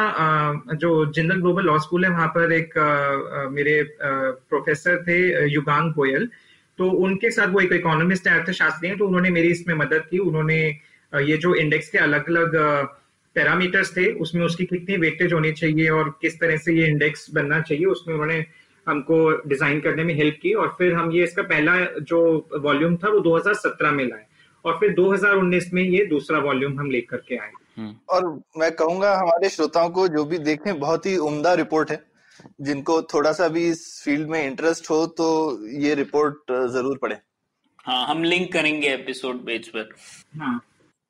जो जिंदल ग्लोबल लॉ स्कूल है वहाँ पर एक मेरे प्रोफेसर थे युगांग गोयल तो उनके साथ वो एक इकोनॉमिस्ट अर्थशास्त्री हैं तो उन्होंने मेरी इसमें मदद की। उन्होंने ये जो इंडेक्स के अलग अलग पैरामीटर्स थे उसमें उसकी कितनी वेटेज होनी चाहिए और किस तरह से ये इंडेक्स बनना चाहिए उसमें उन्होंने हमको डिज़ाइन करने में हेल्प की और फिर हम ये इसका पहला जो वॉल्यूम था वो 2017 में लाए और फिर 2019 में ये दूसरा वॉल्यूम हम लेकर के आए। हम्म। और मैं कहूँगा हमारे श्रोताओं को जो भी देखें बहुत ही उम्दा रिपोर्ट है। जिनको थोड़ा सा भी इस फ़ील्ड में इंटरेस्ट हो तो ये रिपोर्ट ज़रूर पढ़े। हाँ हम लिंक करेंगे एपिसोड पेज पर। हाँ।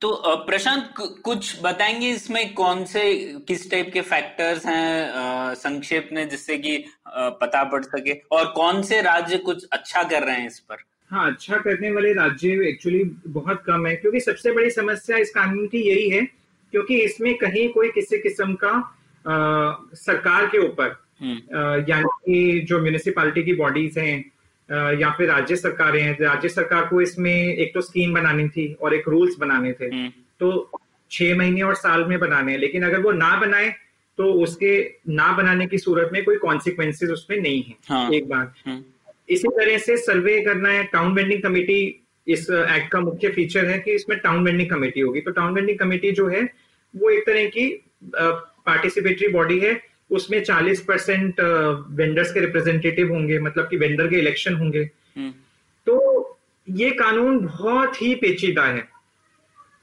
तो प्रशांत कुछ बताएँगे इसमें कौन से किस टाइप के फैक्टर्स हैं संक्षेप में जिससे कि पता पड़ सके और कौन से राज्य कुछ अच्छा कर रहे हैं इस पर हाँ अच्छा करने वाले राज्य एक्चुअली बहुत कम है क्योंकि सबसे बड़ी समस्या इस कानून की यही है क्योंकि इसमें कहीं कोई किसी किस्म का आ, सरकार के ऊपर हम्म। यानी कि जो म्यूनिसिपालिटी की बॉडीज हैं या फिर राज्य सरकारें हैं राज्य सरकार को इसमें एक तो स्कीम बनानी थी और एक रूल्स बनाने थे हम्म। तो छह महीने और साल में बनाने हैं लेकिन अगर वो ना बनाए तो उसके ना बनाने की सूरत में कोई कॉन्सिक्वेंसेज उसमें नहीं है हाँ, एक बात हम्म। इसी तरह से सर्वे करना है टाउन बेंडिंग कमेटी इस एक्ट का मुख्य फीचर है कि इसमें टाउन बेंडिंग कमेटी होगी तो टाउन बेंडिंग कमेटी जो है वो एक तरह की पार्टिसिपेटरी बॉडी है उसमें 40 परसेंट वेंडर्स के रिप्रेजेंटेटिव होंगे मतलब कि वेंडर के इलेक्शन होंगे। हम्म। तो ये कानून बहुत ही पेचीदा है।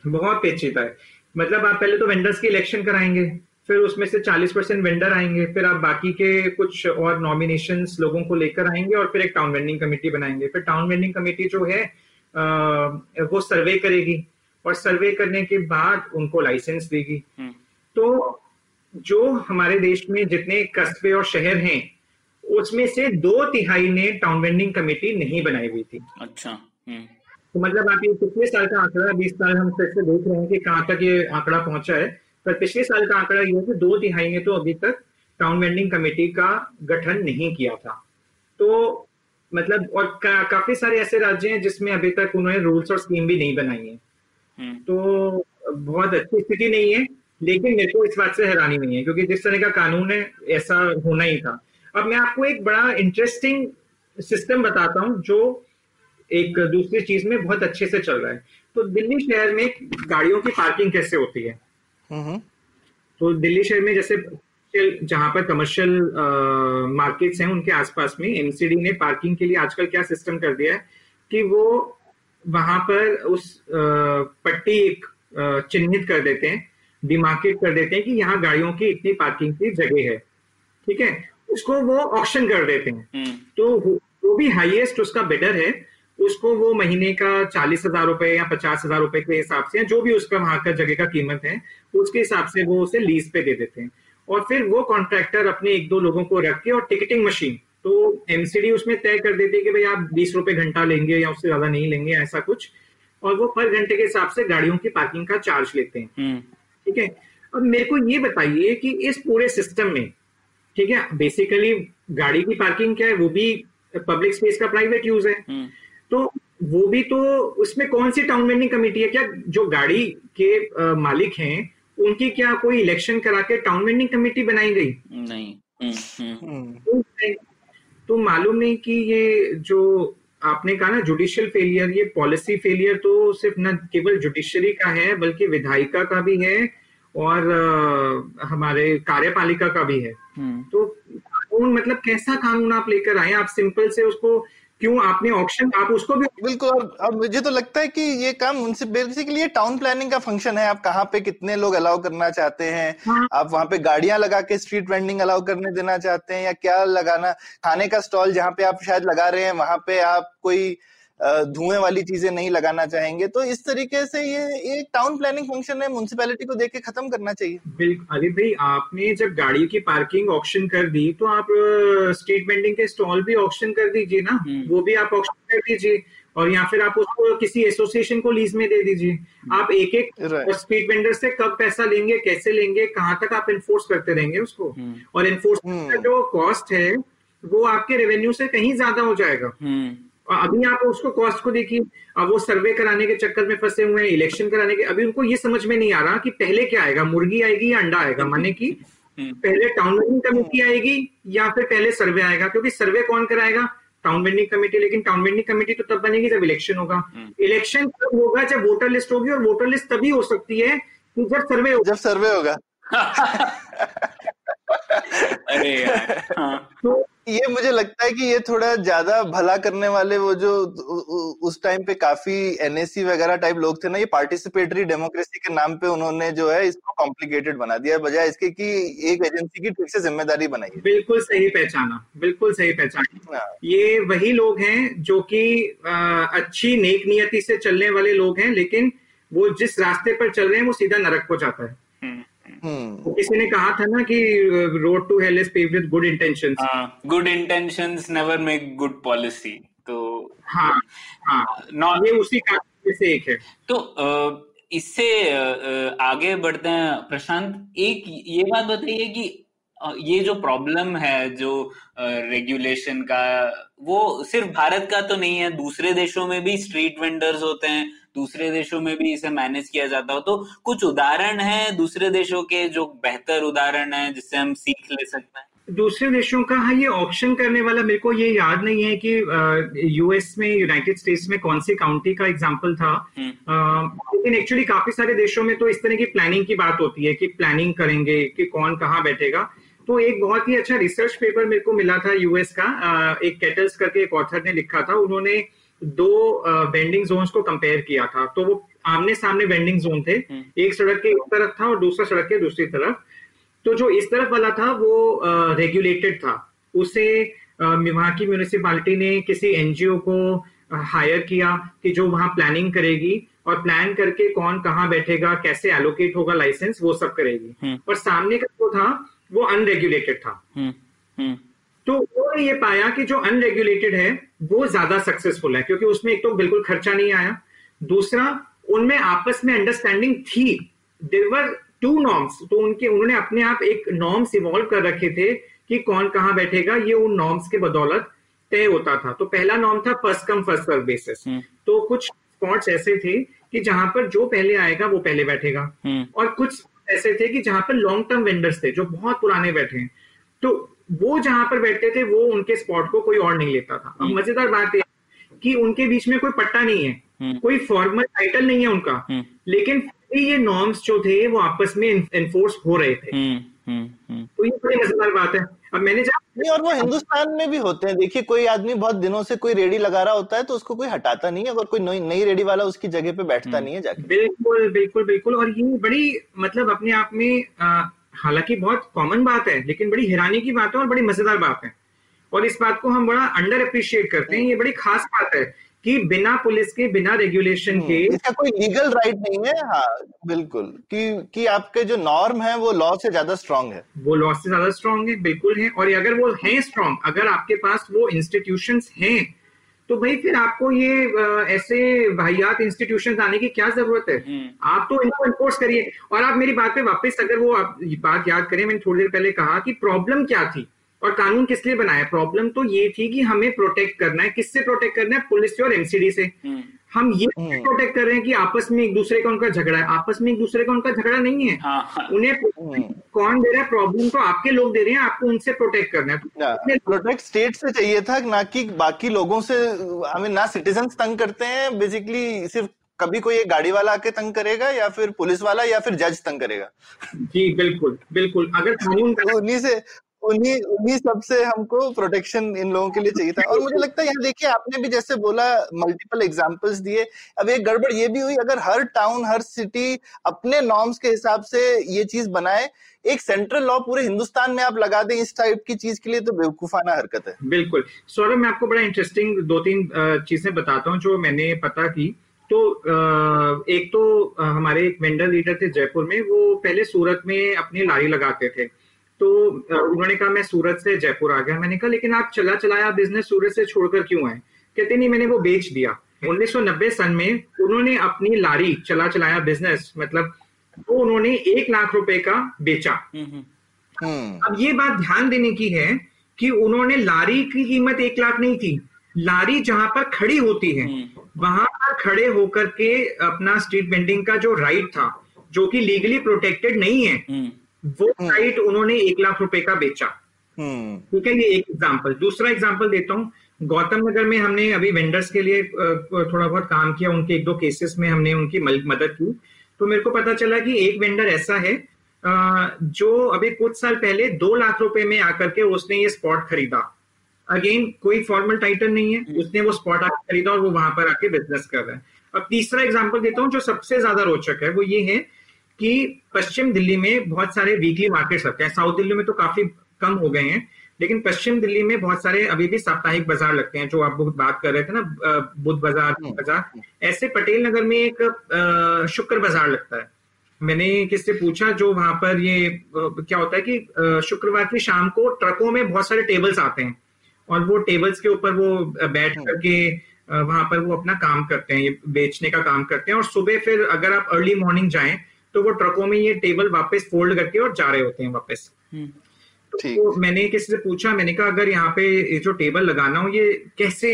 बहुत पेचीदा है। मतलब आप पहले तो वेंडर्स के इलेक्शन कराएँगे फिर उसमें से 40 परसेंट वेंडर आएँगे फिर आप बाकी के कुछ और नॉमिनेशन लोगों को लेकर आएँगे और फिर एक टाउन वेंडिंग कमेटी बनाएँगे। फिर टाउन वेंडिंग कमेटी जो है वो सर्वे करेगी और सर्वे करने के बाद उनको लाइसेंस देगी। हम्म। तो जो हमारे देश में जितने कस्बे और शहर हैं उसमें से दो तिहाई ने टाउन वेंडिंग कमेटी नहीं बनाई हुई थी। अच्छा हम्म। तो मतलब आप ये पिछले साल का आंकड़ा बीस साल हम फिर से देख रहे हैं कि कहाँ तक ये आंकड़ा पहुँचा है। पर पिछले साल का आंकड़ा ये है कि दो तिहाई ने तो अभी तक टाउन वेंडिंग कमेटी का गठन नहीं किया था। तो मतलब और का, काफ़ी सारे ऐसे राज्य हैं जिसमें अभी तक उन्होंने रूल्स और स्कीम भी नहीं बनाई है। हम्म। तो बहुत अच्छी स्थिति नहीं है। लेकिन मेरे को इस बात से हैरानी नहीं है क्योंकि जिस तरह का कानून है ऐसा होना ही था। अब मैं आपको एक बड़ा इंटरेस्टिंग सिस्टम बताता हूँ जो एक दूसरी चीज़ में बहुत अच्छे से चल रहा है। तो दिल्ली शहर में गाड़ियों की पार्किंग कैसे होती है? तो दिल्ली शहर में जैसे जहाँ पर कमर्शियल मार्केट्स हैं उनके आसपास में एमसीडी ने पार्किंग के लिए आजकल क्या सिस्टम कर दिया है कि वो वहाँ पर उस पट्टी एक चिन्हित कर देते हैं। डिमार्केट कर देते हैं कि यहाँ गाड़ियों की इतनी पार्किंग की जगह है। ठीक है? उसको वो ऑप्शन कर देते हैं। हम्म। तो वो भी हाईएस्ट उसका बेटर है। उसको वो महीने का चालीस हज़ार रुपए या पचास हज़ार रुपए के हिसाब से जो भी उसका वहाँ का जगह का कीमत है उसके हिसाब से वो उसे लीज पे दे देते हैं। और फिर वो कॉन्ट्रैक्टर अपने एक दो लोगों को रख के और टिकटिंग मशीन तो एमसीडी उसमें तय कर देती है कि भाई आप बीस रुपए घंटा लेंगे या उससे ज़्यादा नहीं लेंगे ऐसा कुछ। और वो पर घंटे के हिसाब से गाड़ियों की पार्किंग का चार्ज लेते हैं। हम्म। ठीक है? अब मेरे को ये बताइए कि इस पूरे सिस्टम में ठीक है बेसिकली गाड़ी की पार्किंग क्या है? वो भी पब्लिक स्पेस का प्राइवेट यूज़ है। हम्म। तो वो भी तो उसमें कौन सी टाउन वेंडिंग कमेटी है? क्या जो गाड़ी के आ, मालिक हैं उनकी क्या कोई इलेक्शन करा के टाउन वेंडिंग कमेटी बनाई गई? नहीं। हम्म। तो मालूम नहीं कि ये जो आपने कहा ना जुडिशियल फेलियर ये पॉलिसी फेलियर तो सिर्फ़ न केवल जुडिशरी का है बल्कि विधायिका का भी है और आ, हमारे कार्यपालिका का भी है। हम्म। तो कानून मतलब कैसा कानून आप लेकर आए? आप सिंपल से उसको क्यों आपने ऑप्शन आप उसको भी बिल्कुल और अब मुझे तो लगता है कि ये काम उनसे बेसिकली ये टाउन प्लानिंग का फ़ंक्शन है। आप कहाँ पे कितने लोग अलाउ करना चाहते हैं? हाँ। आप वहाँ पे गाड़ियाँ लगा के स्ट्रीट वेंडिंग अलाउ करने देना चाहते हैं या क्या लगाना? खाने का स्टॉल जहाँ पे आप शायद लगा रहे हैं वहाँ पे आप कोई धुएँ वाली चीज़ें नहीं लगाना चाहेंगे तो इस तरीके से ये ये टाउन प्लानिंग फ़ंक्शन है म्यूनसिपैलिटी को देख के खत्म करना चाहिए बिल्कुल अरे भाई आपने जब गाड़ी की पार्किंग ऑप्शन कर दी तो आप स्ट्रीट वेंडिंग के स्टॉल भी ऑप्शन कर दीजिए ना हम्म। वो भी आप ऑप्शन कर दीजिए और या फिर आप उसको किसी एसोसिएशन को लीज में दे दीजिए आप एक एक. स्ट्रीट वेंडर से कब पैसा लेंगे कैसे लेंगे कहाँ तक आप इन्फोर्स करते रहेंगे उसको हम्म। और इन्फोर्समेंट का हम्म। जो कॉस्ट है वो आपके रेवेन्यू से कहीं ज़्यादा हो जाएगा हम्म अभी आप उसको कॉस्ट को देखिए अब वो सर्वे कराने के चक्कर में फंसे हुए हैं इलेक्शन कराने के अभी उनको ये समझ में नहीं आ रहा कि पहले क्या आएगा मुर्गी आएगी या अंडा आएगा? माने कि हम्म। पहले टाउन वेंडिंग कमेटी आएगी या फिर पहले सर्वे आएगा? क्योंकि सर्वे कौन कराएगा? टाउन वेंडिंग कमेटी लेकिन टाउन वेंडिंग कमेटी तो तब बनेगी जब इलेक्शन होगा। इलेक्शन कब होगा जब वोटर लिस्ट होगी और वोटर लिस्ट तभी हो सकती है कि जब सर्वे होगा। जब सर्वे होगा। अरे यार हाँ। तो ये मुझे लगता है कि ये थोड़ा ज़्यादा भला करने वाले वो जो उस टाइम पे काफ़ी एनएससी वगैरह टाइप लोग थे ना ये पार्टिसिपेटरी डेमोक्रेसी के नाम पे उन्होंने जो है इसको कॉम्प्लिकेटेड बना दिया बजाय इसके कि एक एजेंसी की ठीक से ज़िम्मेदारी बनाई बिल्कुल सही पहचाना बिल्कुल सही पहचाना। हाँ, ये वही लोग हैं जो कि अच्छी नेक नियति से चलने वाले लोग हैं लेकिन वो जिस रास्ते पर चल रहे हैं वो सीधा नरक को जाता है। हम्म, हम्म किसी ने कहा था ना कि road to hell is paved with good intentions हाँ good intentions never make good policy तो हाँ हाँ। ये उसी का से एक है। तो अ, इससे अ, अ, आगे बढ़ते हैं प्रशांत एक ये बात बताइए कि ये जो प्रॉब्लम है जो रेगुलेशन का वो सिर्फ़ भारत का तो नहीं है दूसरे देशों में भी स्ट्रीट वेंडर्स होते हैं दूसरे देशों में भी इसे मैनेज किया जाता हो तो कुछ उदाहरण है दूसरे देशों के जो बेहतर उदाहरण है जिससे हम सीख ले सकते हैं? दूसरे देशों का हाँ ये ऑप्शन करने वाला मेरे को ये याद नहीं है कि यूएस में यूनाइटेड स्टेट्स में कौन सी काउंटी का एग्जांपल था। हम्म, लेकिन एक्चुअली काफ़ी सारे देशों में तो इस तरह की प्लानिंग की बात होती है कि प्लानिंग करेंगे कि कौन कहाँ बैठेगा। तो एक बहुत ही अच्छा रिसर्च पेपर मेरे को मिला था यूएस का एक कैटल्स करके एक ऑथर ने लिखा था। उन्होंने दो वेंडिंग जोन्स को कंपेयर किया था। तो वो आमने सामने वेंडिंग जोन थे। एक सड़क के एक तरफ़ था और दूसरा सड़क के दूसरी तरफ़। तो जो इस तरफ़ वाला था वो रेगुलेटेड था। उसे वहाँ की म्यूनिसिपालिटी ने किसी एनजीओ को हायर किया कि जो वहाँ प्लानिंग करेगी और प्लान करके कौन कहाँ बैठेगा कैसे एलोकेट होगा लाइसेंस वो सब करेगी। हम्म। और सामने का जो था वो अनरेगुलेटेड था। हम्म, हम्म, तो उन्होंने ये पाया कि जो अनरेगुलेटेड है वो ज़्यादा सक्सेसफुल है क्योंकि उसमें एक तो बिल्कुल खर्चा नहीं आया। दूसरा उनमें आपस में अंडरस्टैंडिंग थी। देवर टू नॉर्म्स तो उनके उन्होंने अपने आप एक नॉर्म्स इवॉल्व कर रखे थे कि कौन कहाँ बैठेगा ये उन नॉर्म्स के बदौलत तय होता था। तो पहला नॉर्म था first come first serve basis. तो कुछ स्पॉट्स ऐसे थे कि जहाँ पर जो पहले आएगा वो पहले बैठेगा। हम्म, और कुछ ऐसे थे कि जहाँ पर लॉन्ग टर्म वेंडर्स थे जो बहुत पुराने बैठे हैं। तो वो जहाँ पर बैठते थे वो उनके स्पॉट को कोई और नहीं लेता था। अब मज़ेदार बात यह है कि उनके बीच में कोई पट्टा नहीं है हम्म। कोई फॉर्मल टाइटल नहीं है उनका। हम्म। लेकिन ये नॉर्म्स जो थे वो आपस में एनफोर्स हो रहे थे। हम्म, हम्म, हम्म, तो ये बड़ी मज़ेदार बात है। अब मैंने नहीं और वो हिंदुस्तान में भी होते हैं। देखिए कोई आदमी बहुत दिनों से कोई रेडी लगा रहा होता है तो उसको कोई हटाता नहीं है। अगर कोई नई नई रेडी वाला उसकी जगह पे बैठता नहीं है जाके। बिल्कुल बिल्कुल बिल्कुल। और ये बड़ी मतलब अपने आप में हालाँकि बहुत कॉमन बात है लेकिन बड़ी हैरानी की बात है और बड़ी मज़ेदार बात है। और इस बात को हम बड़ा अंडर अप्रिशिएट करते हैं। ये बड़ी खास बात है कि बिना पुलिस के बिना रेगुलेशन के इसका कोई लीगल राइट नहीं है। हाँ बिल्कुल। कि कि आपके जो नॉर्म है वो लॉ से ज़्यादा स्ट्रांग है। वो लॉ से ज़्यादा स्ट्रांग है बिल्कुल है। और अगर वो है स्ट्रांग अगर आपके पास वो इंस्टीट्यूशंस हैं तो भाई फिर आपको ये ऐसे वाहियात इंस्टीट्यूशन आने की क्या ज़रूरत है? आप तो इनको इन्फोर्स करिए। और आप मेरी बात पे वापस अगर वो आप बात याद करें मैंने थोड़ी देर पहले कहा कि प्रॉब्लम क्या थी? और कानून किस लिए बनाया? प्रॉब्लम तो ये थी कि हमें प्रोटेक्ट करना है। किससे प्रोटेक्ट करना है? पुलिस से और एमसीडी से। हम ये प्रोटेक्ट कर रहे हैं कि आपस में एक दूसरे का उनका झगड़ा है। आपस में एक दूसरे का उनका झगड़ा नहीं है। हाँ हाँ। उन्हें कौन दे रहा है? प्रॉब्लम तो आपके लोग दे रहे हैं। आपको उनसे प्रोटेक्ट करना है। तो प्रोटेक्ट स्टेट से चाहिए था ना कि बाकी लोगों से हमें ना सिटीजन तंग करते हैं। बेसिकली सिर्फ़ कभी कोई एक गाड़ी वाला आके तंग करेगा या फिर पुलिस वाला या फिर जज तंग करेगा। जी बिल्कुल बिल्कुल। अगर कानून तो उन्हीं से उन्हीं उन्हीं सबसे हमको प्रोटेक्शन इन लोगों के लिए चाहिए था। और मुझे लगता है यहाँ देखिए, आपने भी जैसे बोला मल्टीपल एग्जांपल्स दिए। अब एक गड़बड़ ये भी हुई, अगर हर टाउन हर सिटी अपने नॉर्म्स के हिसाब से ये चीज़ बनाए, एक सेंट्रल लॉ पूरे हिंदुस्तान में आप लगा दें इस टाइप की चीज़ के लिए तो बेवकूफाना हरकत है। बिल्कुल। सौरभ, मैं आपको बड़ा इंटरेस्टिंग दो तीन चीज़ें बताता हूँ जो मैंने पता की। तो एक तो हमारे एक वेंडर लीडर थे जयपुर में, वो पहले सूरत में अपनी लारी लगाते थे। तो उन्होंने कहा मैं सूरत से जयपुर आ गया मैंने कहा लेकिन आप चला चलाया बिज़नेस सूरत से छोड़कर क्यों आए कहते नहीं मैंने वो बेच दिया 1990 सन में उन्होंने अपनी लारी चला चलाया बिज़नेस मतलब वो उन्होंने एक लाख रुपए का बेचा हम्म। अब ये बात ध्यान देने की है कि उन्होंने लारी की कीमत एक लाख नहीं थी लारी जहाँ पर खड़ी होती है हम्म। वहाँ पर खड़े होकर के अपना स्ट्रीट वेंडिंग का जो राइट था जो कि लीगली प्रोटेक्टेड नहीं है हम्म। वो साइट हम्म। उन्होंने एक लाख रुपए का बेचा। हम्म। ठीक है ये एक एग्ज़ाम्पल दूसरा एग्ज़ाम्पल देता हूँ। गौतम नगर में हमने अभी वेंडर्स के लिए थोड़ा बहुत काम किया। उनके एक दो केसेस में हमने उनकी मदद की। तो मेरे को पता चला कि एक वेंडर ऐसा है जो अभी कुछ साल पहले दो लाख रुपए में आकर के उसने ये स्पॉट खरीदा। अगेन कोई फॉर्मल टाइटल नहीं है। हम्म। उसने वो स्पॉट आकर खरीदा और वो वहाँ पर आके बिज़नेस कर रहा है। अब तीसरा एग्ज़ाम्पल देता हूँ जो सबसे ज़्यादा रोचक है वो ये है कि पश्चिम दिल्ली में बहुत सारे वीकली मार्केट्स लगते हैं साउथ दिल्ली में तो काफ़ी कम हो गए हैं लेकिन पश्चिम दिल्ली में बहुत सारे अभी भी साप्ताहिक बाज़ार लगते हैं जो आप बहुत बात कर रहे थे ना बुद्ध बाज़ार हम्म। बाज़ार ऐसे पटेल नगर में एक शुक्र बाज़ार लगता है मैंने किससे पूछा जो वहाँ पर ये क्या होता है कि शुक्रवार की शाम को ट्रकों में बहुत सारे टेबल्स आते हैं और वो टेबल्स के ऊपर वो बैठ हम्म। करके वहाँ पर वो अपना काम करते हैं ये बेचने का काम करते हैं और सुबह फिर अगर आप अर्ली मॉर्निंग जाएँ तो वो ट्रकों में ये टेबल वापस फोल्ड करके और जा रहे होते हैं वापस। हम्म। तो मैंने किसी से पूछा मैंने कहा अगर यहाँ पे ये जो टेबल लगाना हो ये कैसे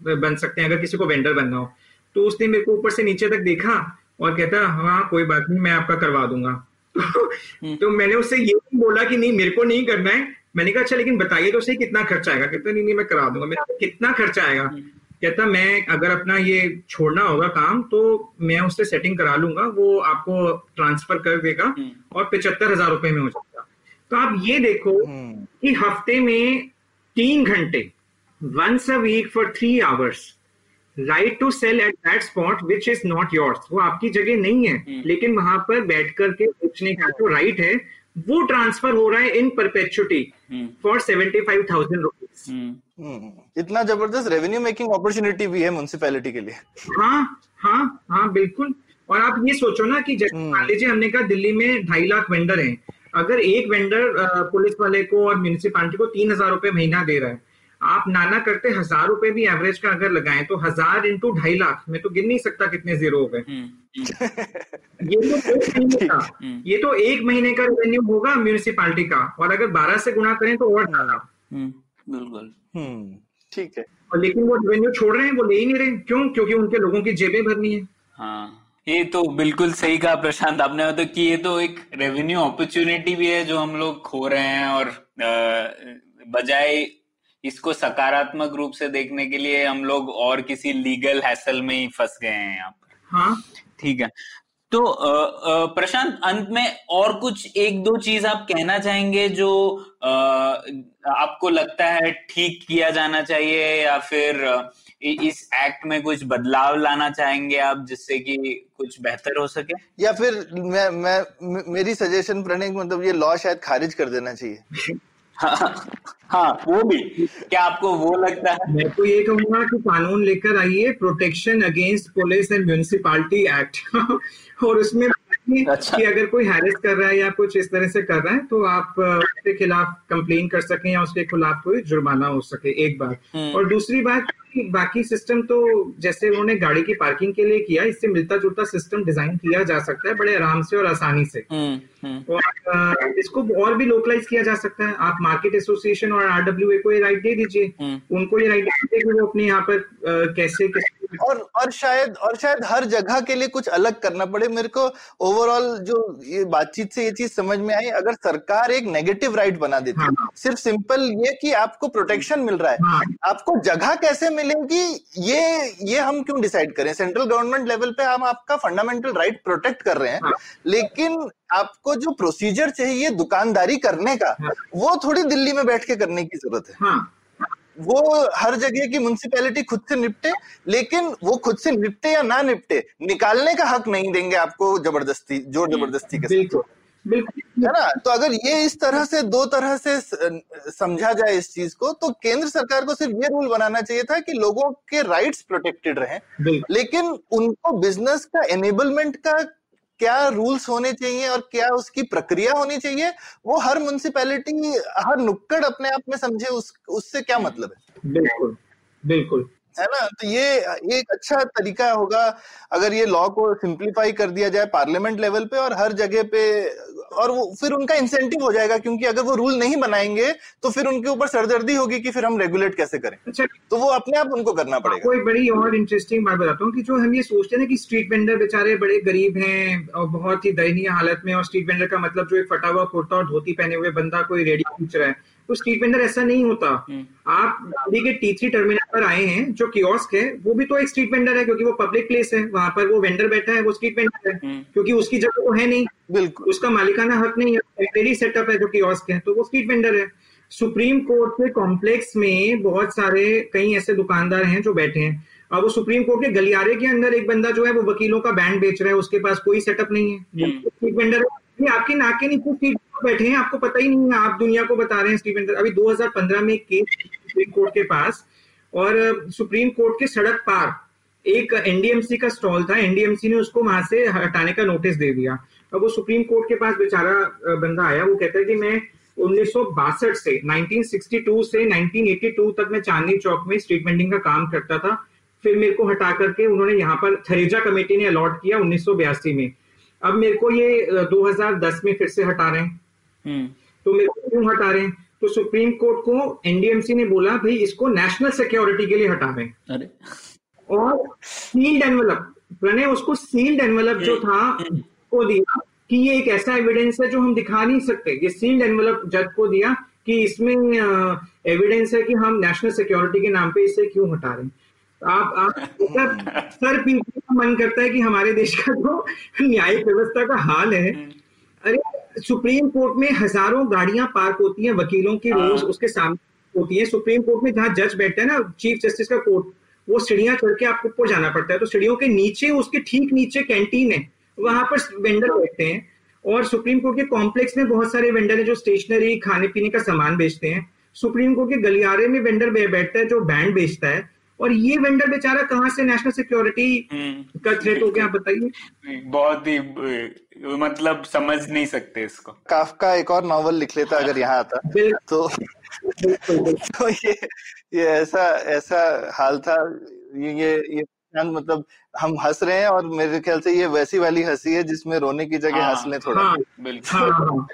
बन सकते हैं? अगर किसी को वेंडर बनना हो? तो उसने मेरे को ऊपर से नीचे तक देखा और कहता हाँ कोई बात नहीं मैं आपका करवा दूँगा। हम्म। तो मैंने उससे ये बोला कि नहीं मेरे को नहीं करना है। मैंने कहा अच्छा लेकिन बताइए तो सही कितना खर्चा आएगा? कहता नहीं नहीं मैं करा दूँगा। मेरा कितना खर्चा आएगा? हम्म। कहता मैं अगर अपना ये छोड़ना होगा काम तो मैं उससे सेटिंग करा लूँगा वो आपको ट्रांसफ़र कर देगा हम्म। और पिछहत्तर हज़ार रुपए में हो जाएगा तो आप ये देखो हम्म। कि हफ़्ते में तीन घंटे once a week for three hours right to sell at that spot which is not yours वो आपकी जगह नहीं है हम्म। लेकिन वहाँ पर बैठ करके बेचने का जो राइट है वो ट्रांसफ़र हो रहा है in perpetuity for seventy five thousand rupees इतना ज़बरदस्त रेवेन्यू मेकिंग अपॉर्चुनिटी भी है म्यूनसिपैलिटी के लिए। हाँ हाँ हाँ बिल्कुल। और आप ये सोचो ना कि जैसे हम्म। मान लीजिए हमने कहा दिल्ली में ढाई लाख वेंडर हैं। अगर एक वेंडर पुलिस वाले को और म्यूनिसिपालिटी को तीन हज़ार रुपए महीना दे रहा है आप नाना करते हज़ार रुपए भी एवरेज का अगर लगाए तो हज़ार इंटू ढाई लाख में तो गिन नहीं सकता कितने ज़ीरो हो गए। हम्म, हम्म। ये तो एक महीने का। हम्म। ये तो एक महीने का रेवेन्यू होगा म्यूनिसिपालिटी का। और अगर बारह से गुना करें तो और ज़्यादा। बिल्कुल। ठीक है। और लेकिन वो रेवेन्यू छोड़ रहे हैं वो ले ही नहीं रहे। क्यों? क्योंकि उनके लोगों की जेबें भरनी है। हाँ। ये तो बिल्कुल सही कहा प्रशांत आपने। मतलब कि ये तो एक रेवेन्यू अपॉर्चुनिटी भी है जो हम लोग खो रहे हैं और बजाय इसको सकारात्मक रूप से देखने के लिए हम लोग और किसी लीगल हैसल में ही फंस गए हैं यहाँ पर। हाँ। ठीक है। तो प्रशांत अंत में और कुछ एक दो चीज़ आप कहना चाहेंगे जो आपको लगता है ठीक किया जाना चाहिए या फिर इस एक्ट में कुछ बदलाव लाना चाहेंगे आप जिससे कि कुछ बेहतर हो सके? या फिर मैं मैं मेरी सजेशन प्रणय मतलब ये लॉ शायद खारिज कर देना चाहिए। हाँ, हाँ वो भी क्या आपको वो लगता है मैं तो ये कहूँगा कि कानून लेकर आइए protection against police and municipality act और उसमें अच्छा। कि अगर कोई हैरेस कर रहा है या कुछ इस तरह से कर रहा है तो आप उसके खिलाफ कंप्लेन कर सके या उसके खिलाफ कोई जुर्माना हो सके एक बात हम्म। और दूसरी बात बाकी सिस्टम तो जैसे उन्होंने गाड़ी की पार्किंग के लिए किया इससे मिलता जुलता सिस्टम डिज़ाइन किया जा सकता है बड़े आराम से और आसानी से। हम्म, हम्म। और इसको और भी लोकलाइज किया जा सकता है। आप मार्केट एसोसिएशन और आरडब्ल्यू को ये राइट दे दीजिए। उनको ये राइट दे दीजिए वो अपने यहाँ पर कैसे कैसे और और शायद और शायद हर जगह के लिए कुछ अलग करना पड़े मेरे को ओवरऑल जो ये बातचीत से ये चीज़ समझ में आई अगर सरकार एक नेगेटिव राइट बना देती हाँ. सिर्फ़ सिंपल ये कि आपको प्रोटेक्शन मिल रहा है हाँ. आपको जगह कैसे मिलेगी ये ये हम क्यों डिसाइड करें सेंट्रल गवर्नमेंट लेवल पे हम आपका फंडामेंटल राइट प्रोटेक्ट कर रहे हैं हाँ. लेकिन आपको जो प्रोसीजर चाहिए दुकानदारी करने का हाँ. वो थोड़ी दिल्ली में बैठ के करने की ज़रूरत है हाँ. वो हर जगह की म्यूनसिपैलिटी खुद से निपटे लेकिन वो खुद से निपटे या ना निपटे निकालने का हक नहीं देंगे आपको ज़बरदस्ती ज़ोर हम्म, ज़बरदस्ती के साथ। है ना? तो अगर ये इस तरह से दो तरह से समझा जाए इस चीज़ को तो केंद्र सरकार को सिर्फ़ ये रूल बनाना चाहिए था कि लोगों के राइट्स प्रोटेक्टेड रहे। लेकिन उनको बिज़नेस का एनेबलमेंट का क्या रूल्स होने चाहिए और क्या उसकी प्रक्रिया होनी चाहिए, वो हर म्यूनसिपैलिटी हर नुक्कड़ अपने आप में समझे, उस, उससे क्या मतलब है? बिल्कुल बिल्कुल। है ना? तो ये एक अच्छा तरीका होगा अगर ये लॉ को सिंप्लीफाई कर दिया जाए पार्लियामेंट लेवल पे और हर जगह पे और वो फिर उनका इंसेंटिव हो जाएगा क्योंकि अगर वो रूल नहीं बनाएँगे तो फिर उनके ऊपर सरदर्दी होगी कि फिर हम रेगुलेट कैसे करें। अच्छा। तो वो अपने आप उनको करना पड़ेगा। कोई बड़ी और इंटरेस्टिंग बात बताता हूँ कि जो हम ये सोचते हैं ना कि स्ट्रीट वेंडर बेचारे बड़े गरीब हैं और बहुत ही दयनीय हालत में और स्ट्रीट वेंडर का मतलब जो एक फटा हुआ कुर्ता और धोती पहने हुए बंदा कोई रेडी पूछ रहा है। तो स्ट्रीट वेंडर ऐसा नहीं होता हम्म। आप दिल्ली के टी थ्री टर्मिनल पर आए हैं जो कियोस्क है वो भी तो एक स्ट्रीट वेंडर है क्योंकि वो पब्लिक प्लेस है वहाँ पर वो वेंडर बैठा है वो स्ट्रीट वेंडर है हम्म। क्योंकि उसकी जगह तो है नहीं बिल्कुल उसका मालिकाना हक नहीं है सेटअप है जो कियोस्क है तो वो स्ट्रीट वेंडर है सुप्रीम कोर्ट के कॉम्प्लेक्स में बहुत सारे कई ऐसे दुकानदार हैं जो बैठे हैं और वो सुप्रीम कोर्ट के गलियारे के अंदर एक बंदा जो है वो वकीलों का बैंड बेच रहा है उसके पास कोई सेटअप नहीं है स्ट्रीट हम्म। वेंडर है आपके नाके नीचे सीट पर बैठे हैं, आपको पता ही नहीं है, आप दुनिया को बता रहे हैं स्टीवन अभी 2015 में केस सुप्रीम कोर्ट के पास और, सुप्रीम कोर्ट के सड़क पार एक एनडीएमसी का स्टॉल था एनडीएमसी ने उसको वहाँ से हटाने का नोटिस दे दिया अब वो सुप्रीम कोर्ट के पास बेचारा बंदा आया, वो कहता है कि मैं उन्नीस सौ बासठ से 1962 से 1982 तक मैं चांदनी चौक में स्ट्रीट वेंडिंग का काम करता था, फिर मेरे को हटा करके उन्होंने यहाँ पर थरेजा कमेटी ने अलॉट किया उन्नीस सौ बयासी में अब मेरे को ये 2010 में फिर से हटा रहे हैं। तो मेरे को क्यों हटा रहे हैं? तो सुप्रीम कोर्ट को एनडीएमसी ने बोला भाई इसको नेशनल सिक्योरिटी के लिए हटा रहे हैं और सील्ड एनवलप प्रणय उसको सील्ड एनवलप जो था को दिया कि ये एक ऐसा एविडेंस है जो हम दिखा नहीं सकते। ये सील्ड एनवलप जज को दिया कि इसमें एविडेंस है कि हम नेशनल सिक्योरिटी के नाम पे इसे क्यों हटा रहे हैं। आप आप सर पीछे का मन करता है कि हमारे देश का जो न्यायिक व्यवस्था का हाल है। अरे सुप्रीम कोर्ट में हज़ारों गाड़ियाँ पार्क होती हैं वकीलों की रोज हाँ। उसके सामने होती है। सुप्रीम कोर्ट में जहाँ जज बैठता है ना चीफ जस्टिस का कोर्ट वो सीढ़ियाँ चढ़ के आपको ऊपर जाना पड़ता है। तो सीढ़ियों के नीचे उसके ठीक नीचे कैंटीन है वहाँ पर वेंडर बैठते हैं। और सुप्रीम कोर्ट के कॉम्प्लेक्स में बहुत सारे वेंडर है जो स्टेशनरी खाने पीने का सामान बेचते हैं। सुप्रीम कोर्ट के गलियारे में वेंडर बैठता है जो बैंड बेचता है। और ये वेंडर बेचारा कहाँ से नेशनल सिक्योरिटी हम्म। का थ्रेट हो गया बताइए। बहुत ही मतलब समझ नहीं सकते इसको। काफका एक और नॉवल लिख लेता अगर यहाँ आता। तो तो ये ये ऐसा ऐसा हाल था। ये ये मतलब हम हंस रहे हैं और मेरे ख्याल से ये वैसी वाली हँसी है जिसमें रोने की जगह हाँ, हंस ले थोड़ा। हाँ, बिल्कुल। हाँ,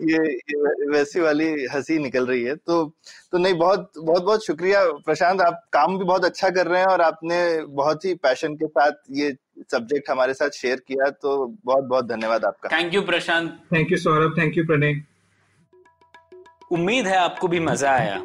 ये, ये वैसी वाली हँसी निकल रही है। तो तो नहीं बहुत बहुत बहुत शुक्रिया प्रशांत आप काम भी बहुत अच्छा कर रहे हैं और आपने बहुत ही पैशन के साथ ये सब्जेक्ट हमारे साथ शेयर किया तो बहुत बहुत धन्यवाद आपका। Thank you Prashant. Thank you Saurabh. Thank you Pranay. उम्मीद है आपको भी मज़ा आया।